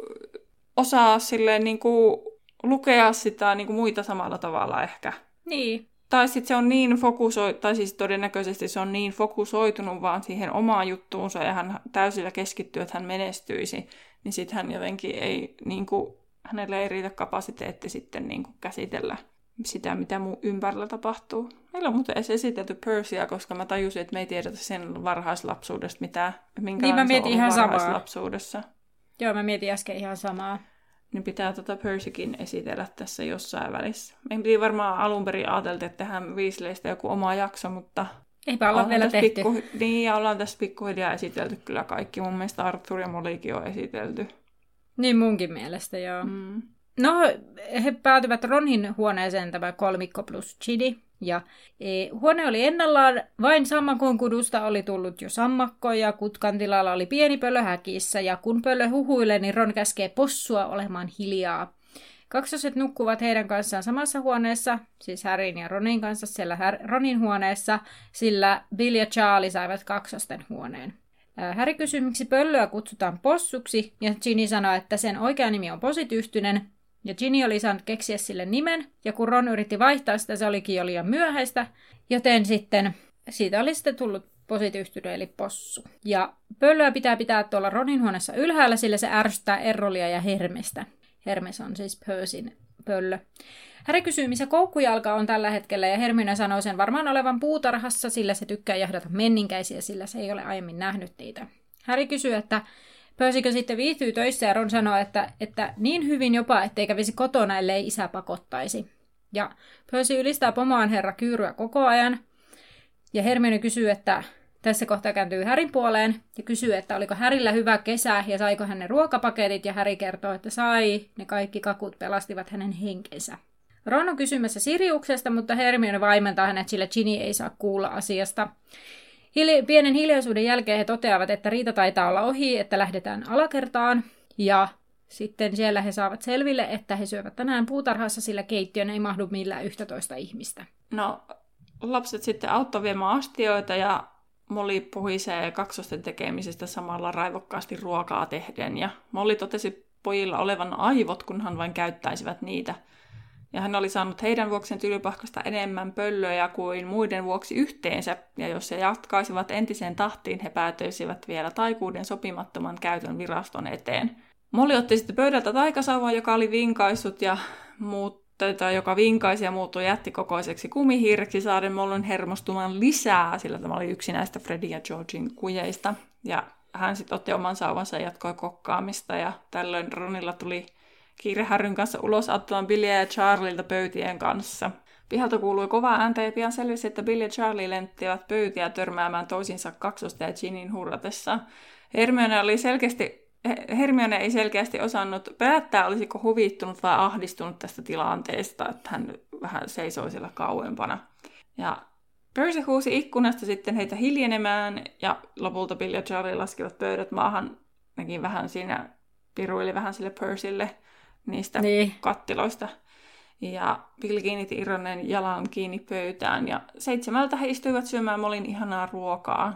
osaa silleen niinku lukea sitä niinku muita samalla tavalla ehkä. Niin. Tai sitten se on niin fokusoitu, tai siis todennäköisesti se on niin fokusoitunut vaan siihen omaan juttuunsa ja hän täysillä keskittyy, että hän menestyisi, niin sitten hän jotenkin ei, niin kuin, hänelle ei riitä kapasiteetti sitten niin kuin käsitellä sitä, mitä mun ympärillä tapahtuu. Meillä on muuten edes esitelty Persia, koska mä tajusin, että me ei tiedetä sen varhaislapsuudesta mitään, minkälainen niin, mä mietin ihan varhaislapsuudessa. Samaa. Joo, mä mietin äsken ihan samaa. Niin pitää tota Percykin esitellä tässä jossain välissä. Meidän piti varmaan alun perin ajatella, että tehdään Weasleystä joku oma jakso, mutta... Eipä olla vielä tehty. Pikku, niin, ja ollaan tässä pikkuhiljaa esitelty kyllä kaikki. Mun mielestä Arthur ja Mollykin on esitelty. Niin munkin mielestä, joo. Mm. No, he päätyvät Ronin huoneeseen tämä kolmikko plus Chidi. Ja e, huone oli ennallaan, vain sammakon kudusta oli tullut jo sammakko ja kutkan tilalla oli pieni pöllö häkissä. Ja kun pöllö huhuilee, niin Ron käskee possua olemaan hiljaa. Kaksoset nukkuvat heidän kanssaan samassa huoneessa, siis Harryn ja Ronin kanssa siellä Har- Ronin huoneessa, sillä Bill ja Charlie saivat kaksosten huoneen. Häri kysyy, miksi pöllöä kutsutaan possuksi, ja Ginny sanoi, että sen oikea nimi on posityyhtynen, ja Ginny oli saanut keksiä sille nimen, ja kun Ron yritti vaihtaa sitä, se olikin jo liian myöhäistä, joten sitten siitä oli sitten tullut posityyhtynyt eli possu. Ja pöllöä pitää pitää tuolla Ronin huoneessa ylhäällä, sillä se ärsyttää Errolia ja Hermestä. Hermes on siis Persin pöllö. Häri kysyy, missä koukkujalka on tällä hetkellä, ja Hermione sanoo sen varmaan olevan puutarhassa, sillä se tykkää jahdata menninkäisiä, sillä se ei ole aiemmin nähnyt niitä. Häri kysyy, että Pöysikö sitten viihtyy töissä ja Ron sanoo, että, että niin hyvin jopa, ettei kävisi kotona, ellei isä pakottaisi. Ja Percy ylistää pomaan herra Kyyryä koko ajan. Ja Hermione kysyy, että tässä kohtaa kääntyy Härin puoleen ja kysyy, että oliko Härillä hyvä kesä ja saiko hän ne ruokapaketit. Ja Häri kertoo, että sai. Ne kaikki kakut pelastivat hänen henkensä. Ron on kysymässä Siriuksesta, mutta Hermione vaimentaa hänet, sillä Ginny ei saa kuulla asiasta. Hili- pienen hiljaisuuden jälkeen he toteavat, että riita taitaa olla ohi, että lähdetään alakertaan. Ja sitten siellä he saavat selville, että he syövät tänään puutarhassa, sillä keittiön ei mahdu millään 11 ihmistä. No, lapset sitten auttoi viemään astioita ja Molly puhisee kaksosten tekemisestä samalla raivokkaasti ruokaa tehden. Ja Molly totesi pojilla olevan aivot, kunhan vain käyttäisivät niitä – ja hän oli saanut heidän vuokseen tylypahkasta enemmän pöllöjä kuin muiden vuoksi yhteensä, ja jos he jatkaisivat entiseen tahtiin, he päätyisivät vielä taikuuden sopimattoman käytön viraston eteen. Molly otti sitten pöydältä taikasauvan, joka oli vinkaissut ja muut, joka vinkaisi ja muuttui jättikokoiseksi kumihirksi saaden Mollyn hermostumaan lisää, sillä tämä oli yksi näistä Freddy ja Georgin kujeista. Ja hän sitten otti oman sauvansa ja jatkoi kokkaamista, ja tällöin Ronilla tuli kiire Härryn kanssa ulos auttamaan Billyä ja Charlilta pöytien kanssa. Pihalta kuului kova ääntä ja pian selvisi, että Billy ja Charlie lenttivät pöytiä törmäämään toisinsa kaksosta ja Ginin hurratessa. Hermione oli selkeästi Hermione ei selkeästi osannut päättää, olisiko huvittunut vai ahdistunut tästä tilanteesta, että hän vähän seisoi siellä kauempana. Ja Percy huusi ikkunasta sitten heitä hiljenemään, ja lopulta Bill ja Charlie laskivat pöydät maahan. Nekin vähän siinä piruili vähän sille Percylle niistä niin. kattiloista. Ja Bill kiinnitti Ironen jalan kiinni pöytään ja seitsemältä he istuivat syömään Molin ihanaa ruokaa.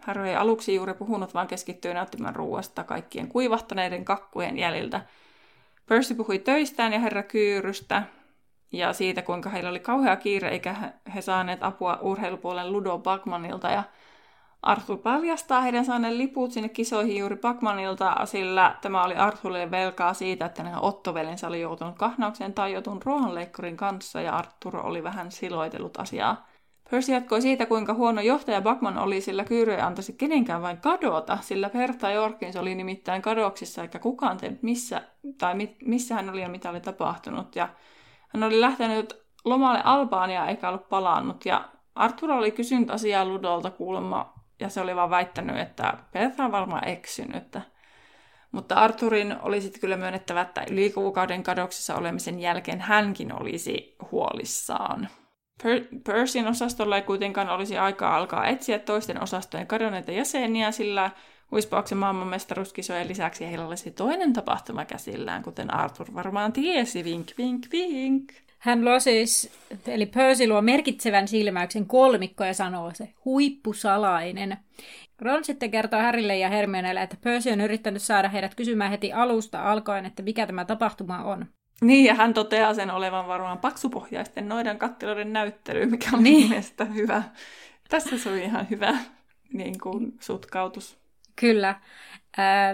Harry ei aluksi juuri puhunut, vaan keskittyi nauttimaan ruoasta kaikkien kuivahtaneiden kakkujen jäljiltä. Percy puhui töistään ja herra Kyyrystä ja siitä, kuinka heillä oli kauhea kiire eikä he saaneet apua urheilupuolen Ludo Bagmanilta ja Arthur paljastaa heidän saaneen liput sinne kisoihin juuri Pacmanilta, sillä tämä oli Arthurille velkaa siitä, että hänen ottovelensä oli joutunut kahnaukseen tai joutunut ruohonleikkurin kanssa ja Arthur oli vähän siloitellut asiaa. Percy jatkoi siitä, kuinka huono johtaja Backman oli, sillä Kyyry ei antaisi kenenkään vain kadota, sillä Perta Jorkins oli nimittäin kadoksissa, eikä kukaan tehnyt missä, tai mit, missä hän oli ja mitä oli tapahtunut. Ja hän oli lähtenyt lomalle Albaania eikä ollut palannut, ja Arthur oli kysynyt asiaa Ludolta kuulemma ja se oli vaan väittänyt, että Petra on varmaan eksynyt. Mutta Arturin oli sitten kyllä myönnettävä, että yli kuukauden kadoksissa olemisen jälkeen hänkin olisi huolissaan. Per- Persin osastolla ei kuitenkaan olisi aikaa alkaa etsiä toisten osastojen kadonneita jäseniä, sillä Huispauksen maailmanmestaruuskisojen lisäksi heillä olisi toinen tapahtuma käsillään, kuten Arthur varmaan tiesi, vink, vink, vink. Hän luo siis, eli Percy luo merkitsevän silmäyksen kolmikko ja sanoo se huippusalainen. Ron sitten kertoo Harrylle ja Hermionelle, että Percy on yrittänyt saada heidät kysymään heti alusta alkaen, että mikä tämä tapahtuma on. Niin, ja hän toteaa sen olevan varmaan paksupohjaisten noidan kattiloiden näyttely, mikä on niin. mielestäni hyvä. Tässä se oli ihan hyvä niin kuin, sutkautus. Kyllä.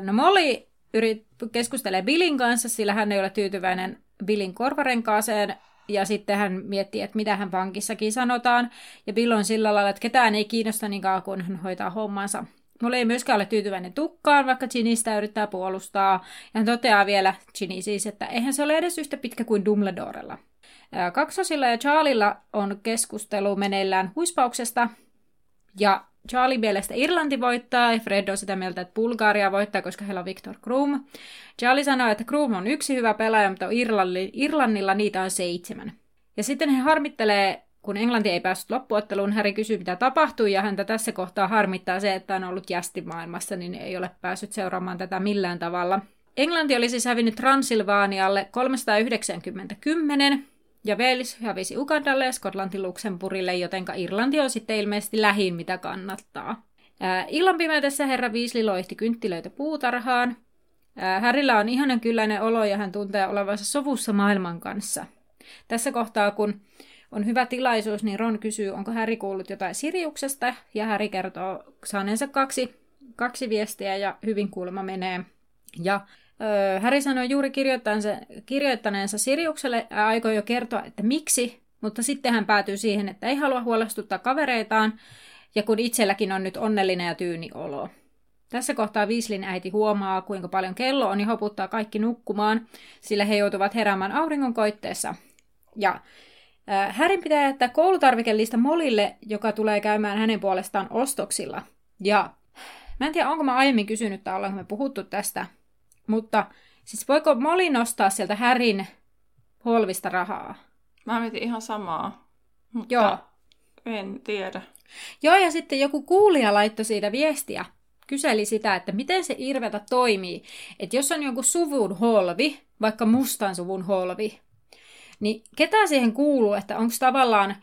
No Molly yrit, keskustelee Billin kanssa, sillä hän ei ole tyytyväinen Billin korvarenkaaseen, ja sitten hän miettii, että mitä hän pankissakin sanotaan. Ja Bill on sillä lailla, että ketään ei kiinnosta niin kauan, kun hän hoitaa hommansa. Mulla ei myöskään ole tyytyväinen tukkaan, vaikka Ginny sitä yrittää puolustaa. Ja hän toteaa vielä, Ginny siis, että eihän se ole edes yhtä pitkä kuin Dumbledorella. Kaksosilla ja Charlilla on keskustelu meneillään huispauksesta. Ja Charlie mielestä Irlanti voittaa ja Fred on sitä mieltä, että Bulgaria voittaa, koska heillä on Victor Krum. Charlie sanoo, että Krum on yksi hyvä pelaaja, mutta Irlannilla niitä on seitsemän. Ja sitten he harmittelee kun Englanti ei päässyt loppuotteluun, Häri kysyy, mitä tapahtui, ja häntä tässä kohtaa harmittaa se, että on ollut jästimaailmassa, niin ei ole päässyt seuraamaan tätä millään tavalla. Englanti oli siis hävinnyt Transilvaanialle 390 ja Wales hävisi Ugandalle ja Skotlanti Luxemburgille, jotenka Irlanti on sitten ilmeisesti lähin, mitä kannattaa. Ää, illan pimeydessä herra Viisli loihti kynttilöitä puutarhaan. Ää, Härillä on ihanan kylläinen olo ja hän tuntee olevansa sovussa maailman kanssa. Tässä kohtaa, kun on hyvä tilaisuus, niin Ron kysyy, onko Häri kuullut jotain Siriuksesta, ja Häri kertoo saaneensa kaksi, kaksi viestiä, ja hyvin kuulemma menee. Ja Häri sanoi juuri kirjoittaneensa, kirjoittaneensa Siriukselle, ja aikoi jo kertoa, että miksi, mutta sitten hän päätyy siihen, että ei halua huolestuttaa kavereitaan, ja kun itselläkin on nyt onnellinen ja tyyni olo. Tässä kohtaa Viislin äiti huomaa, kuinka paljon kello on ja hoputtaa kaikki nukkumaan, sillä he joutuvat heräämään auringon koitteessa. Ja Härin pitää jättää koulutarvikelista Molille, joka tulee käymään hänen puolestaan ostoksilla. Ja mä en tiedä, onko mä aiemmin kysynyt tai ollaanko me puhuttu tästä, mutta siis voiko Molly nostaa sieltä Härin polvista rahaa? Mä mietin ihan samaa, mutta Joo. en tiedä. Joo, ja sitten joku kuulija laittoi siitä viestiä, kyseli sitä, että miten se irvetä toimii. Että jos on joku suvun holvi, vaikka mustan suvun holvi, niin ketä siihen kuuluu, että onko tavallaan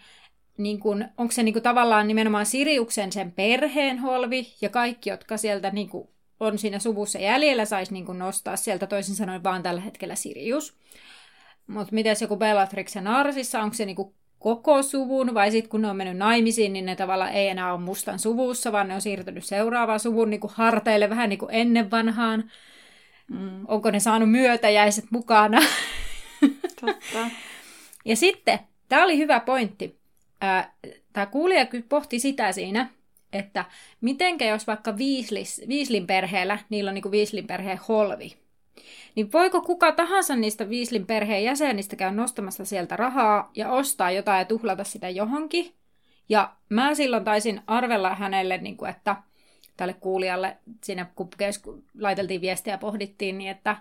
niin kun, onko se niin kun tavallaan nimenomaan Siriuksen sen perheen holvi ja kaikki, jotka sieltä niin kun on siinä suvussa jäljellä, saisi niin nostaa sieltä toisin sanoen vaan tällä hetkellä Sirius. Mutta miten joku Bellatrix ja Narsissa, onko se niin koko suvun, vai sitten kun ne on mennyt naimisiin, niin ne tavallaan ei enää ole mustan suvussa, vaan ne on siirtynyt seuraavaan suvun niin harteille vähän niin kuin ennen vanhaan. Mm. Onko ne saanut myötäjäiset mukana? Totta. ja sitten, tämä oli hyvä pointti. Tämä kuulija pohti sitä siinä, että mitenkä jos vaikka Viislis, Viislin perheellä, niillä on niin Viislin perheen holvi, niin voiko kuka tahansa niistä Viislin perheen jäsenistä käydä nostamassa sieltä rahaa ja ostaa jotain ja tuhlata sitä johonkin? Ja mä silloin taisin arvella hänelle, niin kuin, että tälle kuulijalle, siinä kun laiteltiin viestiä ja pohdittiin, niin että,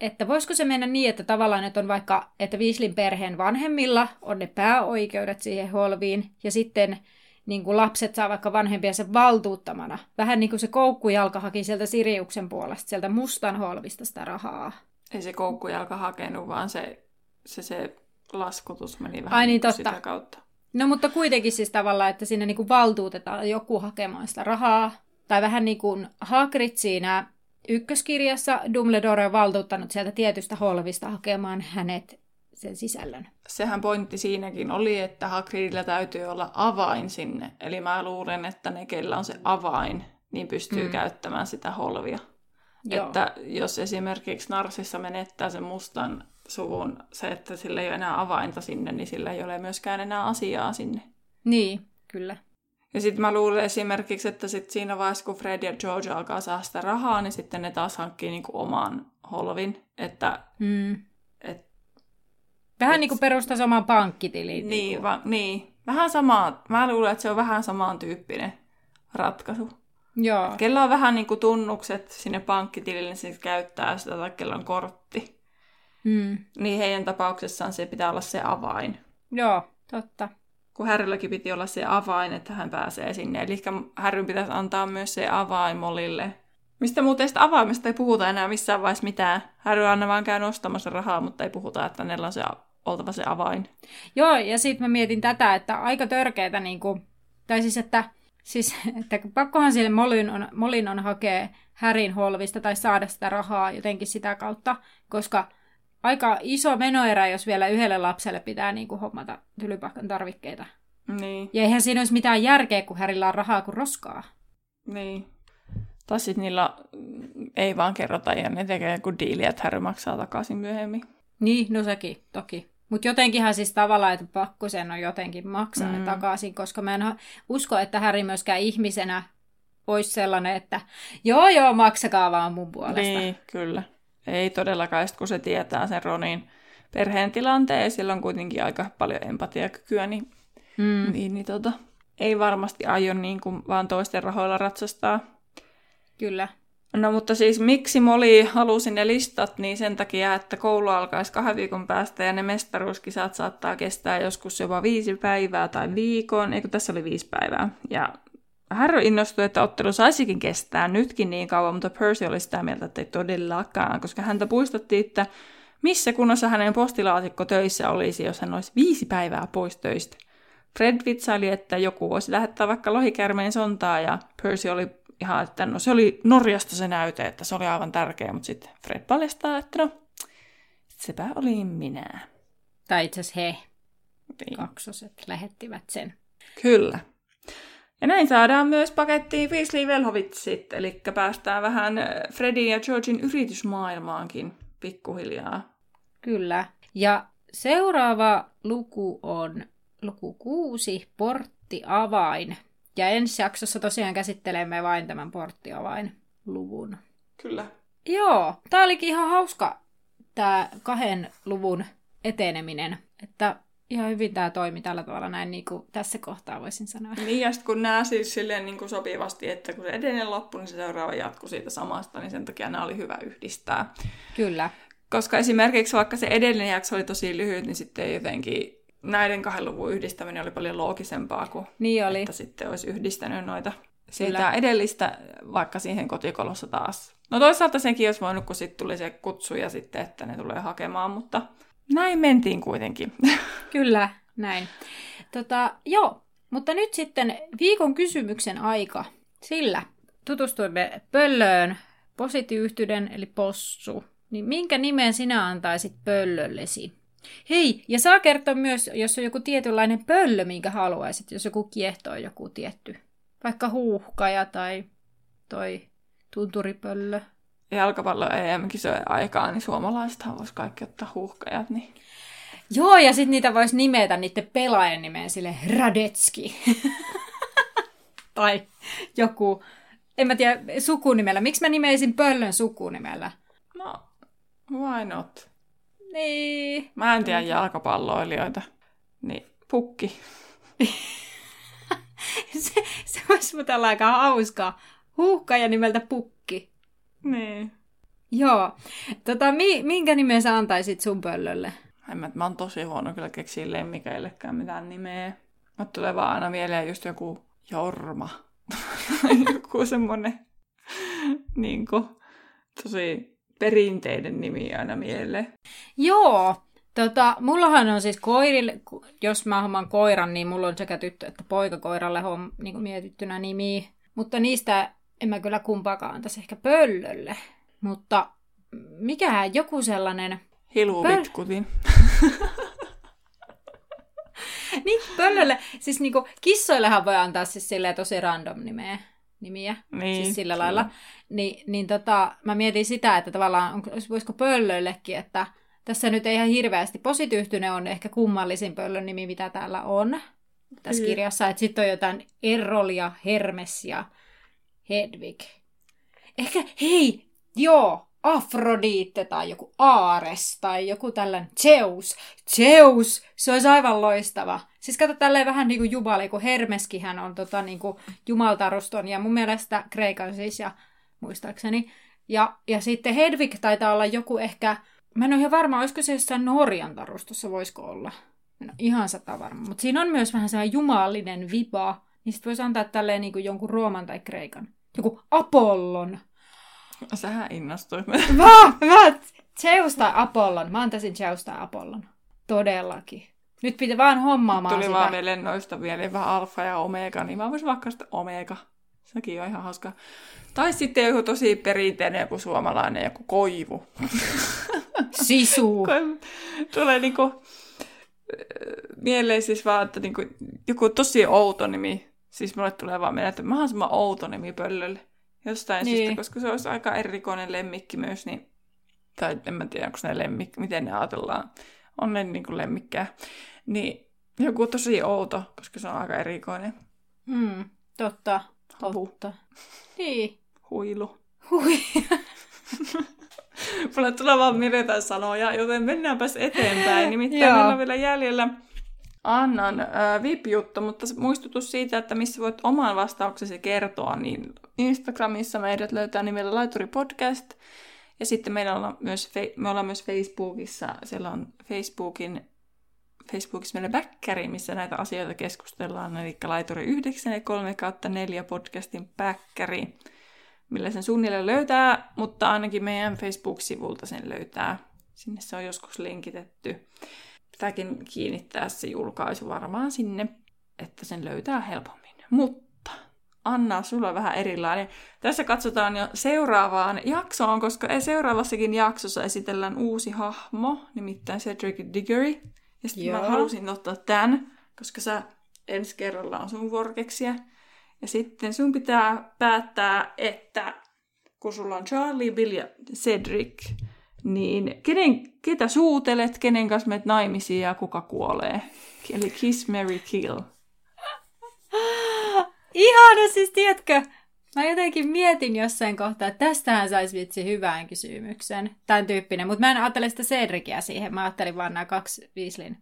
että voisiko se mennä niin, että tavallaan että on vaikka, että Viislin perheen vanhemmilla on ne pääoikeudet siihen holviin, ja sitten niin kuin lapset saa vaikka vanhempiensa valtuuttamana. Vähän niin kuin se koukkujalka haki sieltä Siriuksen puolesta, sieltä mustan holvista sitä rahaa. Ei se koukkujalka hakenut, vaan se, se, se laskutus meni vähän Ai niin, niin totta. sitä kautta. No mutta kuitenkin siis tavallaan, että siinä niin kuin valtuutetaan joku hakemaan sitä rahaa. Tai vähän niin kuin Hagrid siinä ykköskirjassa Dumbledore on valtuuttanut sieltä tietystä holvista hakemaan hänet sen sisällön. Sehän pointti siinäkin oli, että Hagridilla täytyy olla avain sinne. Eli mä luulen, että ne, kellä on se avain, niin pystyy mm. käyttämään sitä holvia. Joo. Että jos esimerkiksi Narsissa menettää sen mustan suvun, se, että sillä ei ole enää avainta sinne, niin sillä ei ole myöskään enää asiaa sinne. Niin, kyllä. Ja sitten mä luulen esimerkiksi, että sit siinä vaiheessa, kun Fred ja George alkaa saada sitä rahaa, niin sitten ne taas hankkii niinku oman holvin. Että, Mm. Vähän Et- niin kuin perustaisi oman pankkitiliin. niin, va, niin, vähän samaa. Mä luulen, että se on vähän samantyyppinen ratkaisu. Joo. Kella on vähän niinku tunnukset sinne pankkitilille, niin käyttää sitä, tai kella on kortti. Mm. Niin heidän tapauksessaan se pitää olla se avain. Joo, totta. Kun Härrylläkin piti olla se avain, että hän pääsee sinne. Eli Härryn pitäisi antaa myös se avain Molille. Mistä muuten sitä avaimesta ei puhuta enää missään vaiheessa mitään. Härry aina vaan käy nostamassa rahaa, mutta ei puhuta, että hänellä on se, oltava se avain. Joo, ja sitten mä mietin tätä, että aika törkeätä, niin kuin, tai siis, että, siis, että pakkohan sille Molin on, Molin on hakea Härin holvista tai saada sitä rahaa jotenkin sitä kautta, koska aika iso menoerä, jos vielä yhdelle lapselle pitää niin kuin, hommata tylypahkan tarvikkeita. Niin, Ja eihän siinä olisi mitään järkeä, kun Härillä on rahaa kuin roskaa. niin. Tai sitten niillä ei vaan kerrota ja ne tekee joku diili, että Harry maksaa takaisin myöhemmin. Niin, no sekin, toki. Mutta jotenkinhan siis tavallaan, että pakko sen on jotenkin maksaa mm. ne Mm. takaisin, koska mä en usko, että Häri myöskään ihmisenä olisi sellainen, että joo joo, maksakaa vaan mun puolesta. Niin, kyllä. Ei todellakaan, kun se tietää sen Ronin perheen tilanteen ja sillä on kuitenkin aika paljon empatiakykyä, niin, mm. niin, niin tota, ei varmasti aio niin kuin vaan toisten rahoilla ratsastaa. Kyllä. No mutta siis miksi Moli halusi ne listat, niin sen takia, että koulu alkaisi kahden viikon päästä ja ne mestaruuskisat saattaa kestää joskus jopa viisi päivää tai viikon, eikö tässä oli viisi päivää. Ja Harry innostui, että ottelu saisikin kestää nytkin niin kauan, mutta Percy oli sitä mieltä, että ei todellakaan, koska häntä puistettiin, että missä kunnossa hänen postilaatikko töissä olisi, jos hän olisi viisi päivää pois töistä. Fred vitsaili, että joku voisi lähettää vaikka lohikärmeen sontaa, ja Percy oli ihan, että no se oli Norjasta se näyte, että se oli aivan tärkeä, mutta sitten Fred paljastaa, että no, sepä oli minä. Tai itse asiassa he, Niin. kaksoset, lähettivät sen. Kyllä. Ja näin saadaan myös pakettiin Weasley Velhovitsit, eli päästään vähän Fredin ja Georgin yritysmaailmaankin pikkuhiljaa. Kyllä. Ja seuraava luku on luku kuusi, porttiavain. Ja ensi jaksossa tosiaan käsittelemme vain tämän porttiavain-luvun. Kyllä. Joo, tää olikin ihan hauska, tämä kahden luvun eteneminen. Että ihan hyvin tämä toimi tällä tavalla näin niin kuin tässä kohtaa voisin sanoa. Niin, ja sitten kun nämä siis silleen niin kuin sopivasti, että kun se edellinen loppui, niin se seuraava jatkuu siitä samasta, niin sen takia nämä oli hyvä yhdistää. Kyllä. Koska esimerkiksi vaikka se edellinen jakso oli tosi lyhyt, niin sitten jotenkin näiden kahden luvun yhdistäminen oli paljon loogisempaa kuin Niin oli. että sitten olisi yhdistänyt noita siitä Kyllä. edellistä vaikka siihen kotikolossa taas. No toisaalta senkin olisi voinut, kun sitten tuli se kutsu ja sitten, että ne tulee hakemaan, mutta näin mentiin kuitenkin. Kyllä, näin. Tota, joo, mutta nyt sitten viikon kysymyksen aika. Sillä tutustuimme pöllöön, positiiviyhteyden eli possu. Niin minkä nimen sinä antaisit pöllöllesi? Hei, ja saa kertoa myös, jos on joku tietynlainen pöllö, minkä haluaisit, jos joku kiehtoo joku tietty. Vaikka huuhkaja tai toi tunturipöllö. Jalkapallo EM-kisojen aikaan, niin suomalaisethan voisi kaikki ottaa huuhkajat. Niin... Joo, ja sitten niitä voisi nimetä niiden pelaajan nimeen sille Radetski. tai joku, en mä tiedä, sukunimellä. Miksi mä nimeisin pöllön sukunimellä? No, why not? Niin. Mä en tiedä jalkapalloilijoita. Niin, pukki. se, se olisi muuten aika hauskaa. Huuhkaja nimeltä Pukki. Niin. Joo. Tota, mi, minkä nimen sä antaisit sun pöllölle? En mä, mä oon tosi huono kyllä keksiä lemmikeillekään mitään nimeä. Mut tulee vaan aina mieleen just joku Jorma. joku semmonen niinku, tosi perinteinen nimi aina mieleen. Joo. Tota, mullahan on siis koirille, jos mä homman koiran, niin mulla on sekä tyttö että poika koiralle homm, niin kuin mietittynä nimi. Mutta niistä en mä kyllä kumpaakaan antaisi ehkä pöllölle. Mutta mikähän joku sellainen... Hiluvitkutin. Niin, pöllölle. Siis niinku, kissoillehan voi antaa siis silleen tosi random nimeä, nimiä. Niin, siis sillä kyllä. lailla. Ni, niin tota, mä mietin sitä, että tavallaan onko, voisiko pöllöillekin, että tässä nyt ei ihan hirveästi. Posityyhtyne on ehkä kummallisin pöllön nimi, mitä täällä on tässä Mm. kirjassa. Että sitten on jotain Errol ja Hermes ja Hedvig. Ehkä, hei, joo, Afrodite tai joku Ares tai joku tällainen Zeus. Zeus! Se olisi aivan loistava. Siis kato tälleen vähän niin kuin Jubali, kun Hermeskihän on tota, niin kuin jumaltaruston ja mun mielestä Kreikan siis ja muistaakseni. Ja, ja sitten Hedvig taitaa olla joku ehkä, mä en ole ihan varma, olisiko se jossain Norjan tarustossa, voisiko olla. Ole ihan sata varma, mutta siinä on myös vähän sellainen jumalallinen viba. Niin sitten voisi antaa tälleen niin kuin jonkun Rooman tai Kreikan. Joku Apollon. Sähän innostuit. Mä, mä, Zeus tai Apollon. Mä antaisin Zeus tai Apollon. Todellakin. Nyt pitää vaan hommaamaan Tuli sitä. vaan mieleen noista vielä vähän alfa ja omega, niin mä voisin vaikka sitä omega. Sekin on ihan hauska. Tai sitten joku tosi perinteinen joku suomalainen, joku koivu. Sisu. Tulee niinku äh, mieleen siis vaan, että niinku, joku tosi outo nimi. Siis mulle tulee vaan mieleen, että mahdollisimman outo nimi pöllölle. Jostain niin. Niin. syystä, koska se olisi aika erikoinen lemmikki myös, niin tai en mä tiedä, onko ne lemmikki, miten ne ajatellaan. On ne niinku lemmikkejä. Niin joku tosi outo, koska se on aika erikoinen. Mm, totta. Tabu. Totta. Niin. Huilu. Hui. Mulle tulee vaan mieleen sanoja, joten mennäänpäs eteenpäin. Nimittäin meillä on vielä jäljellä Annan äh, VIP-juttu, mutta muistutus siitä, että missä voit oman vastauksesi kertoa, niin Instagramissa meidät löytää nimellä Laituri Podcast. Ja sitten meillä ollaan myös, me ollaan myös Facebookissa. Siellä on Facebookin, Facebookissa meillä bäkkäri, missä näitä asioita keskustellaan. Eli Laituri 9 ja 3 kautta 4 podcastin bäkkäri, millä sen suunnilleen löytää, mutta ainakin meidän Facebook-sivulta sen löytää. Sinne se on joskus linkitetty. Pitääkin kiinnittää se julkaisu varmaan sinne, että sen löytää helpommin. Mutta Anna, sulla on vähän erilainen. Tässä katsotaan jo seuraavaan jaksoon, koska seuraavassakin jaksossa esitellään uusi hahmo, nimittäin Cedric Diggory. Ja sitten mä halusin ottaa tämän, koska sä ensi kerralla on sun vorkeksia. Ja sitten sun pitää päättää, että kun sulla on Charlie, Bill ja Cedric, niin kenen, ketä suutelet, kenen kanssa menet naimisiin ja kuka kuolee. Eli Kiss, Mary Kill. Ihana, siis tiedätkö? Mä jotenkin mietin jossain kohtaa, että tästähän saisi vitsi hyvän kysymyksen. Tämän tyyppinen, mutta mä en ajattele sitä Cedriciä siihen. Mä ajattelin vaan nämä kaksi Weasleyn.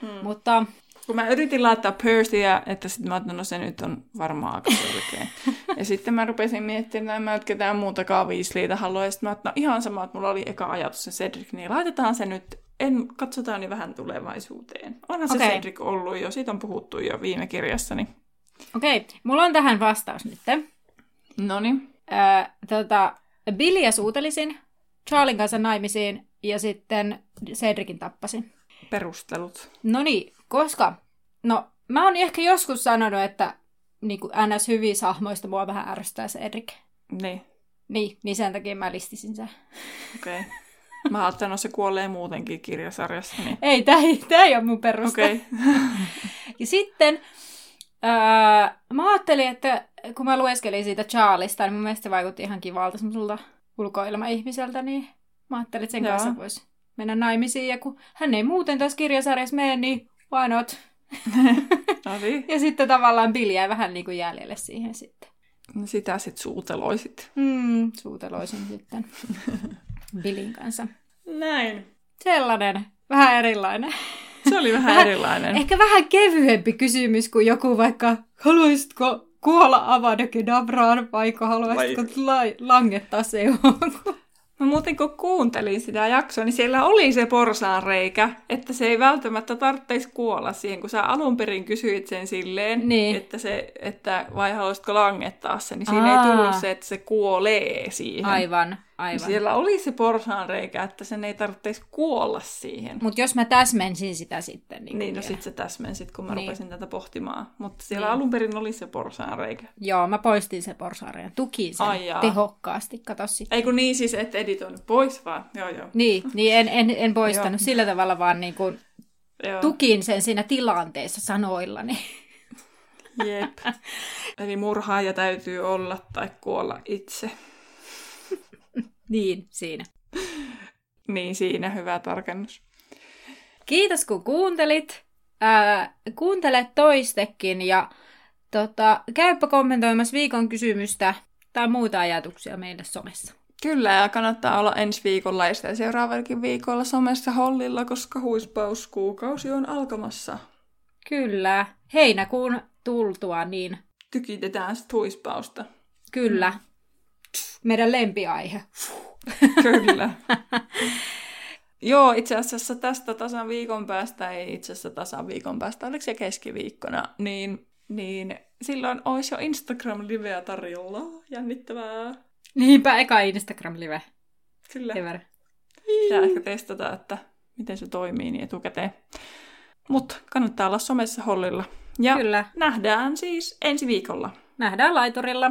Hmm. Mutta Kun mä yritin laittaa Percyä, että sitten mä ajattelin, no se nyt on varmaan aika selkeä. ja sitten mä rupesin miettimään, että ketään muutakaan Weasleytä halua. Ja sitten mä ajattelin, no ihan sama, että mulla oli eka ajatus se Cedric, niin laitetaan se nyt, en, katsotaan niin vähän tulevaisuuteen. Onhan se Okei. Cedric ollut jo, siitä on puhuttu jo viime kirjassani. okei, okay, mulla on tähän vastaus nyt. Noniin. Öö, tota, Billyä suutelisin, Charlin kanssa naimisiin ja sitten Cedricin tappasin. Perustelut. No niin, koska, no mä oon ehkä joskus sanonut, että niin kuin NS hyvissä hahmoista mua vähän ärsyttää Cedric. Niin, Niin, niin sen takia mä listisin sen. okei. Okay. Mä ajattelin, että se kuolee muutenkin kirjasarjassa. Niin. Ei, tää ei, tää ei ole mun peruste. Okei. Okay. Ja sitten öö, mä ajattelin, että kun mä lueskelin siitä Charlista, niin mun mielestä se vaikutti ihan kivalta semmoiselta ulkoilmaihmiseltä, niin mä ajattelin, että sen Joo. kanssa voisi mennä naimisiin. Ja kun hän ei muuten tässä kirjasarjassa mene, niin why not? No niin. Ja sitten tavallaan Bill jäi vähän niin kuin jäljelle siihen sitten. No Sitä sit suuteloisit. Mm, suuteloisin sitten Billin kanssa. Näin. Sellainen, vähän erilainen. Se oli vähän Vähän- erilainen. Ehkä vähän kevyempi kysymys kuin joku vaikka, haluaisitko kuolla Avada Kedabraan, vaikka haluaisitko la- langettaa se johonkin? Mä muuten kun kuuntelin sitä jaksoa, niin siellä oli se porsaanreikä, että se ei välttämättä tarvitsisi kuolla siihen, kun sä alun perin kysyit sen silleen, Niin. että, se, että vai haluaisitko langettaa sen, niin siinä Aa. ei tullut se, että se kuolee siihen. Aivan, aivan. Siellä oli se porsaanreikä, että sen ei tarvitsisi kuolla siihen. Mutta jos mä täsmensin sitä sitten. Niin, Niin, no sit se täsmensit, kun mä Niin. rupesin tätä pohtimaan. Mutta siellä Niin. alun perin oli se porsaanreikä. Joo, mä poistin se porsaareen. Tukin sen Ai jaa. tehokkaasti. Kato sitten. Ei kun niin siis, et editoinut pois vaan. Joo, joo. Niin, niin en, en, en poistanut Joo. sillä tavalla, vaan niin kuin joo. tukin sen siinä tilanteessa sanoillani. Jep. Eli murhaaja täytyy olla tai kuolla itse. Niin, siinä. Niin, siinä hyvä tarkennus. Kiitos kun kuuntelit. Ää, kuuntele toistekin ja tota, käypä kommentoimassa viikon kysymystä tai muita ajatuksia meille somessa. Kyllä, ja kannattaa olla ensi viikolla ja sitä seuraavallakin viikolla somessa hollilla, koska huispauskuukausi on alkamassa. Kyllä. Heinäkuun tultua, niin Tykitetään sitä huispausta. kyllä. Meidän lempiaihe. Kyllä. Joo, itse asiassa tästä tasan viikon päästä, ei itse asiassa tasan viikon päästä, oliko se keskiviikkona, niin, niin silloin olisi jo Instagram-liveä tarjolla. Jännittävää. Niinpä, eka Instagram-live. Kyllä. Hyvä. Pitää ehkä testata, että miten se toimii niin etukäteen. Mutta kannattaa olla somessa hollilla. Ja Kyllä. nähdään siis ensi viikolla. Nähdään laiturilla.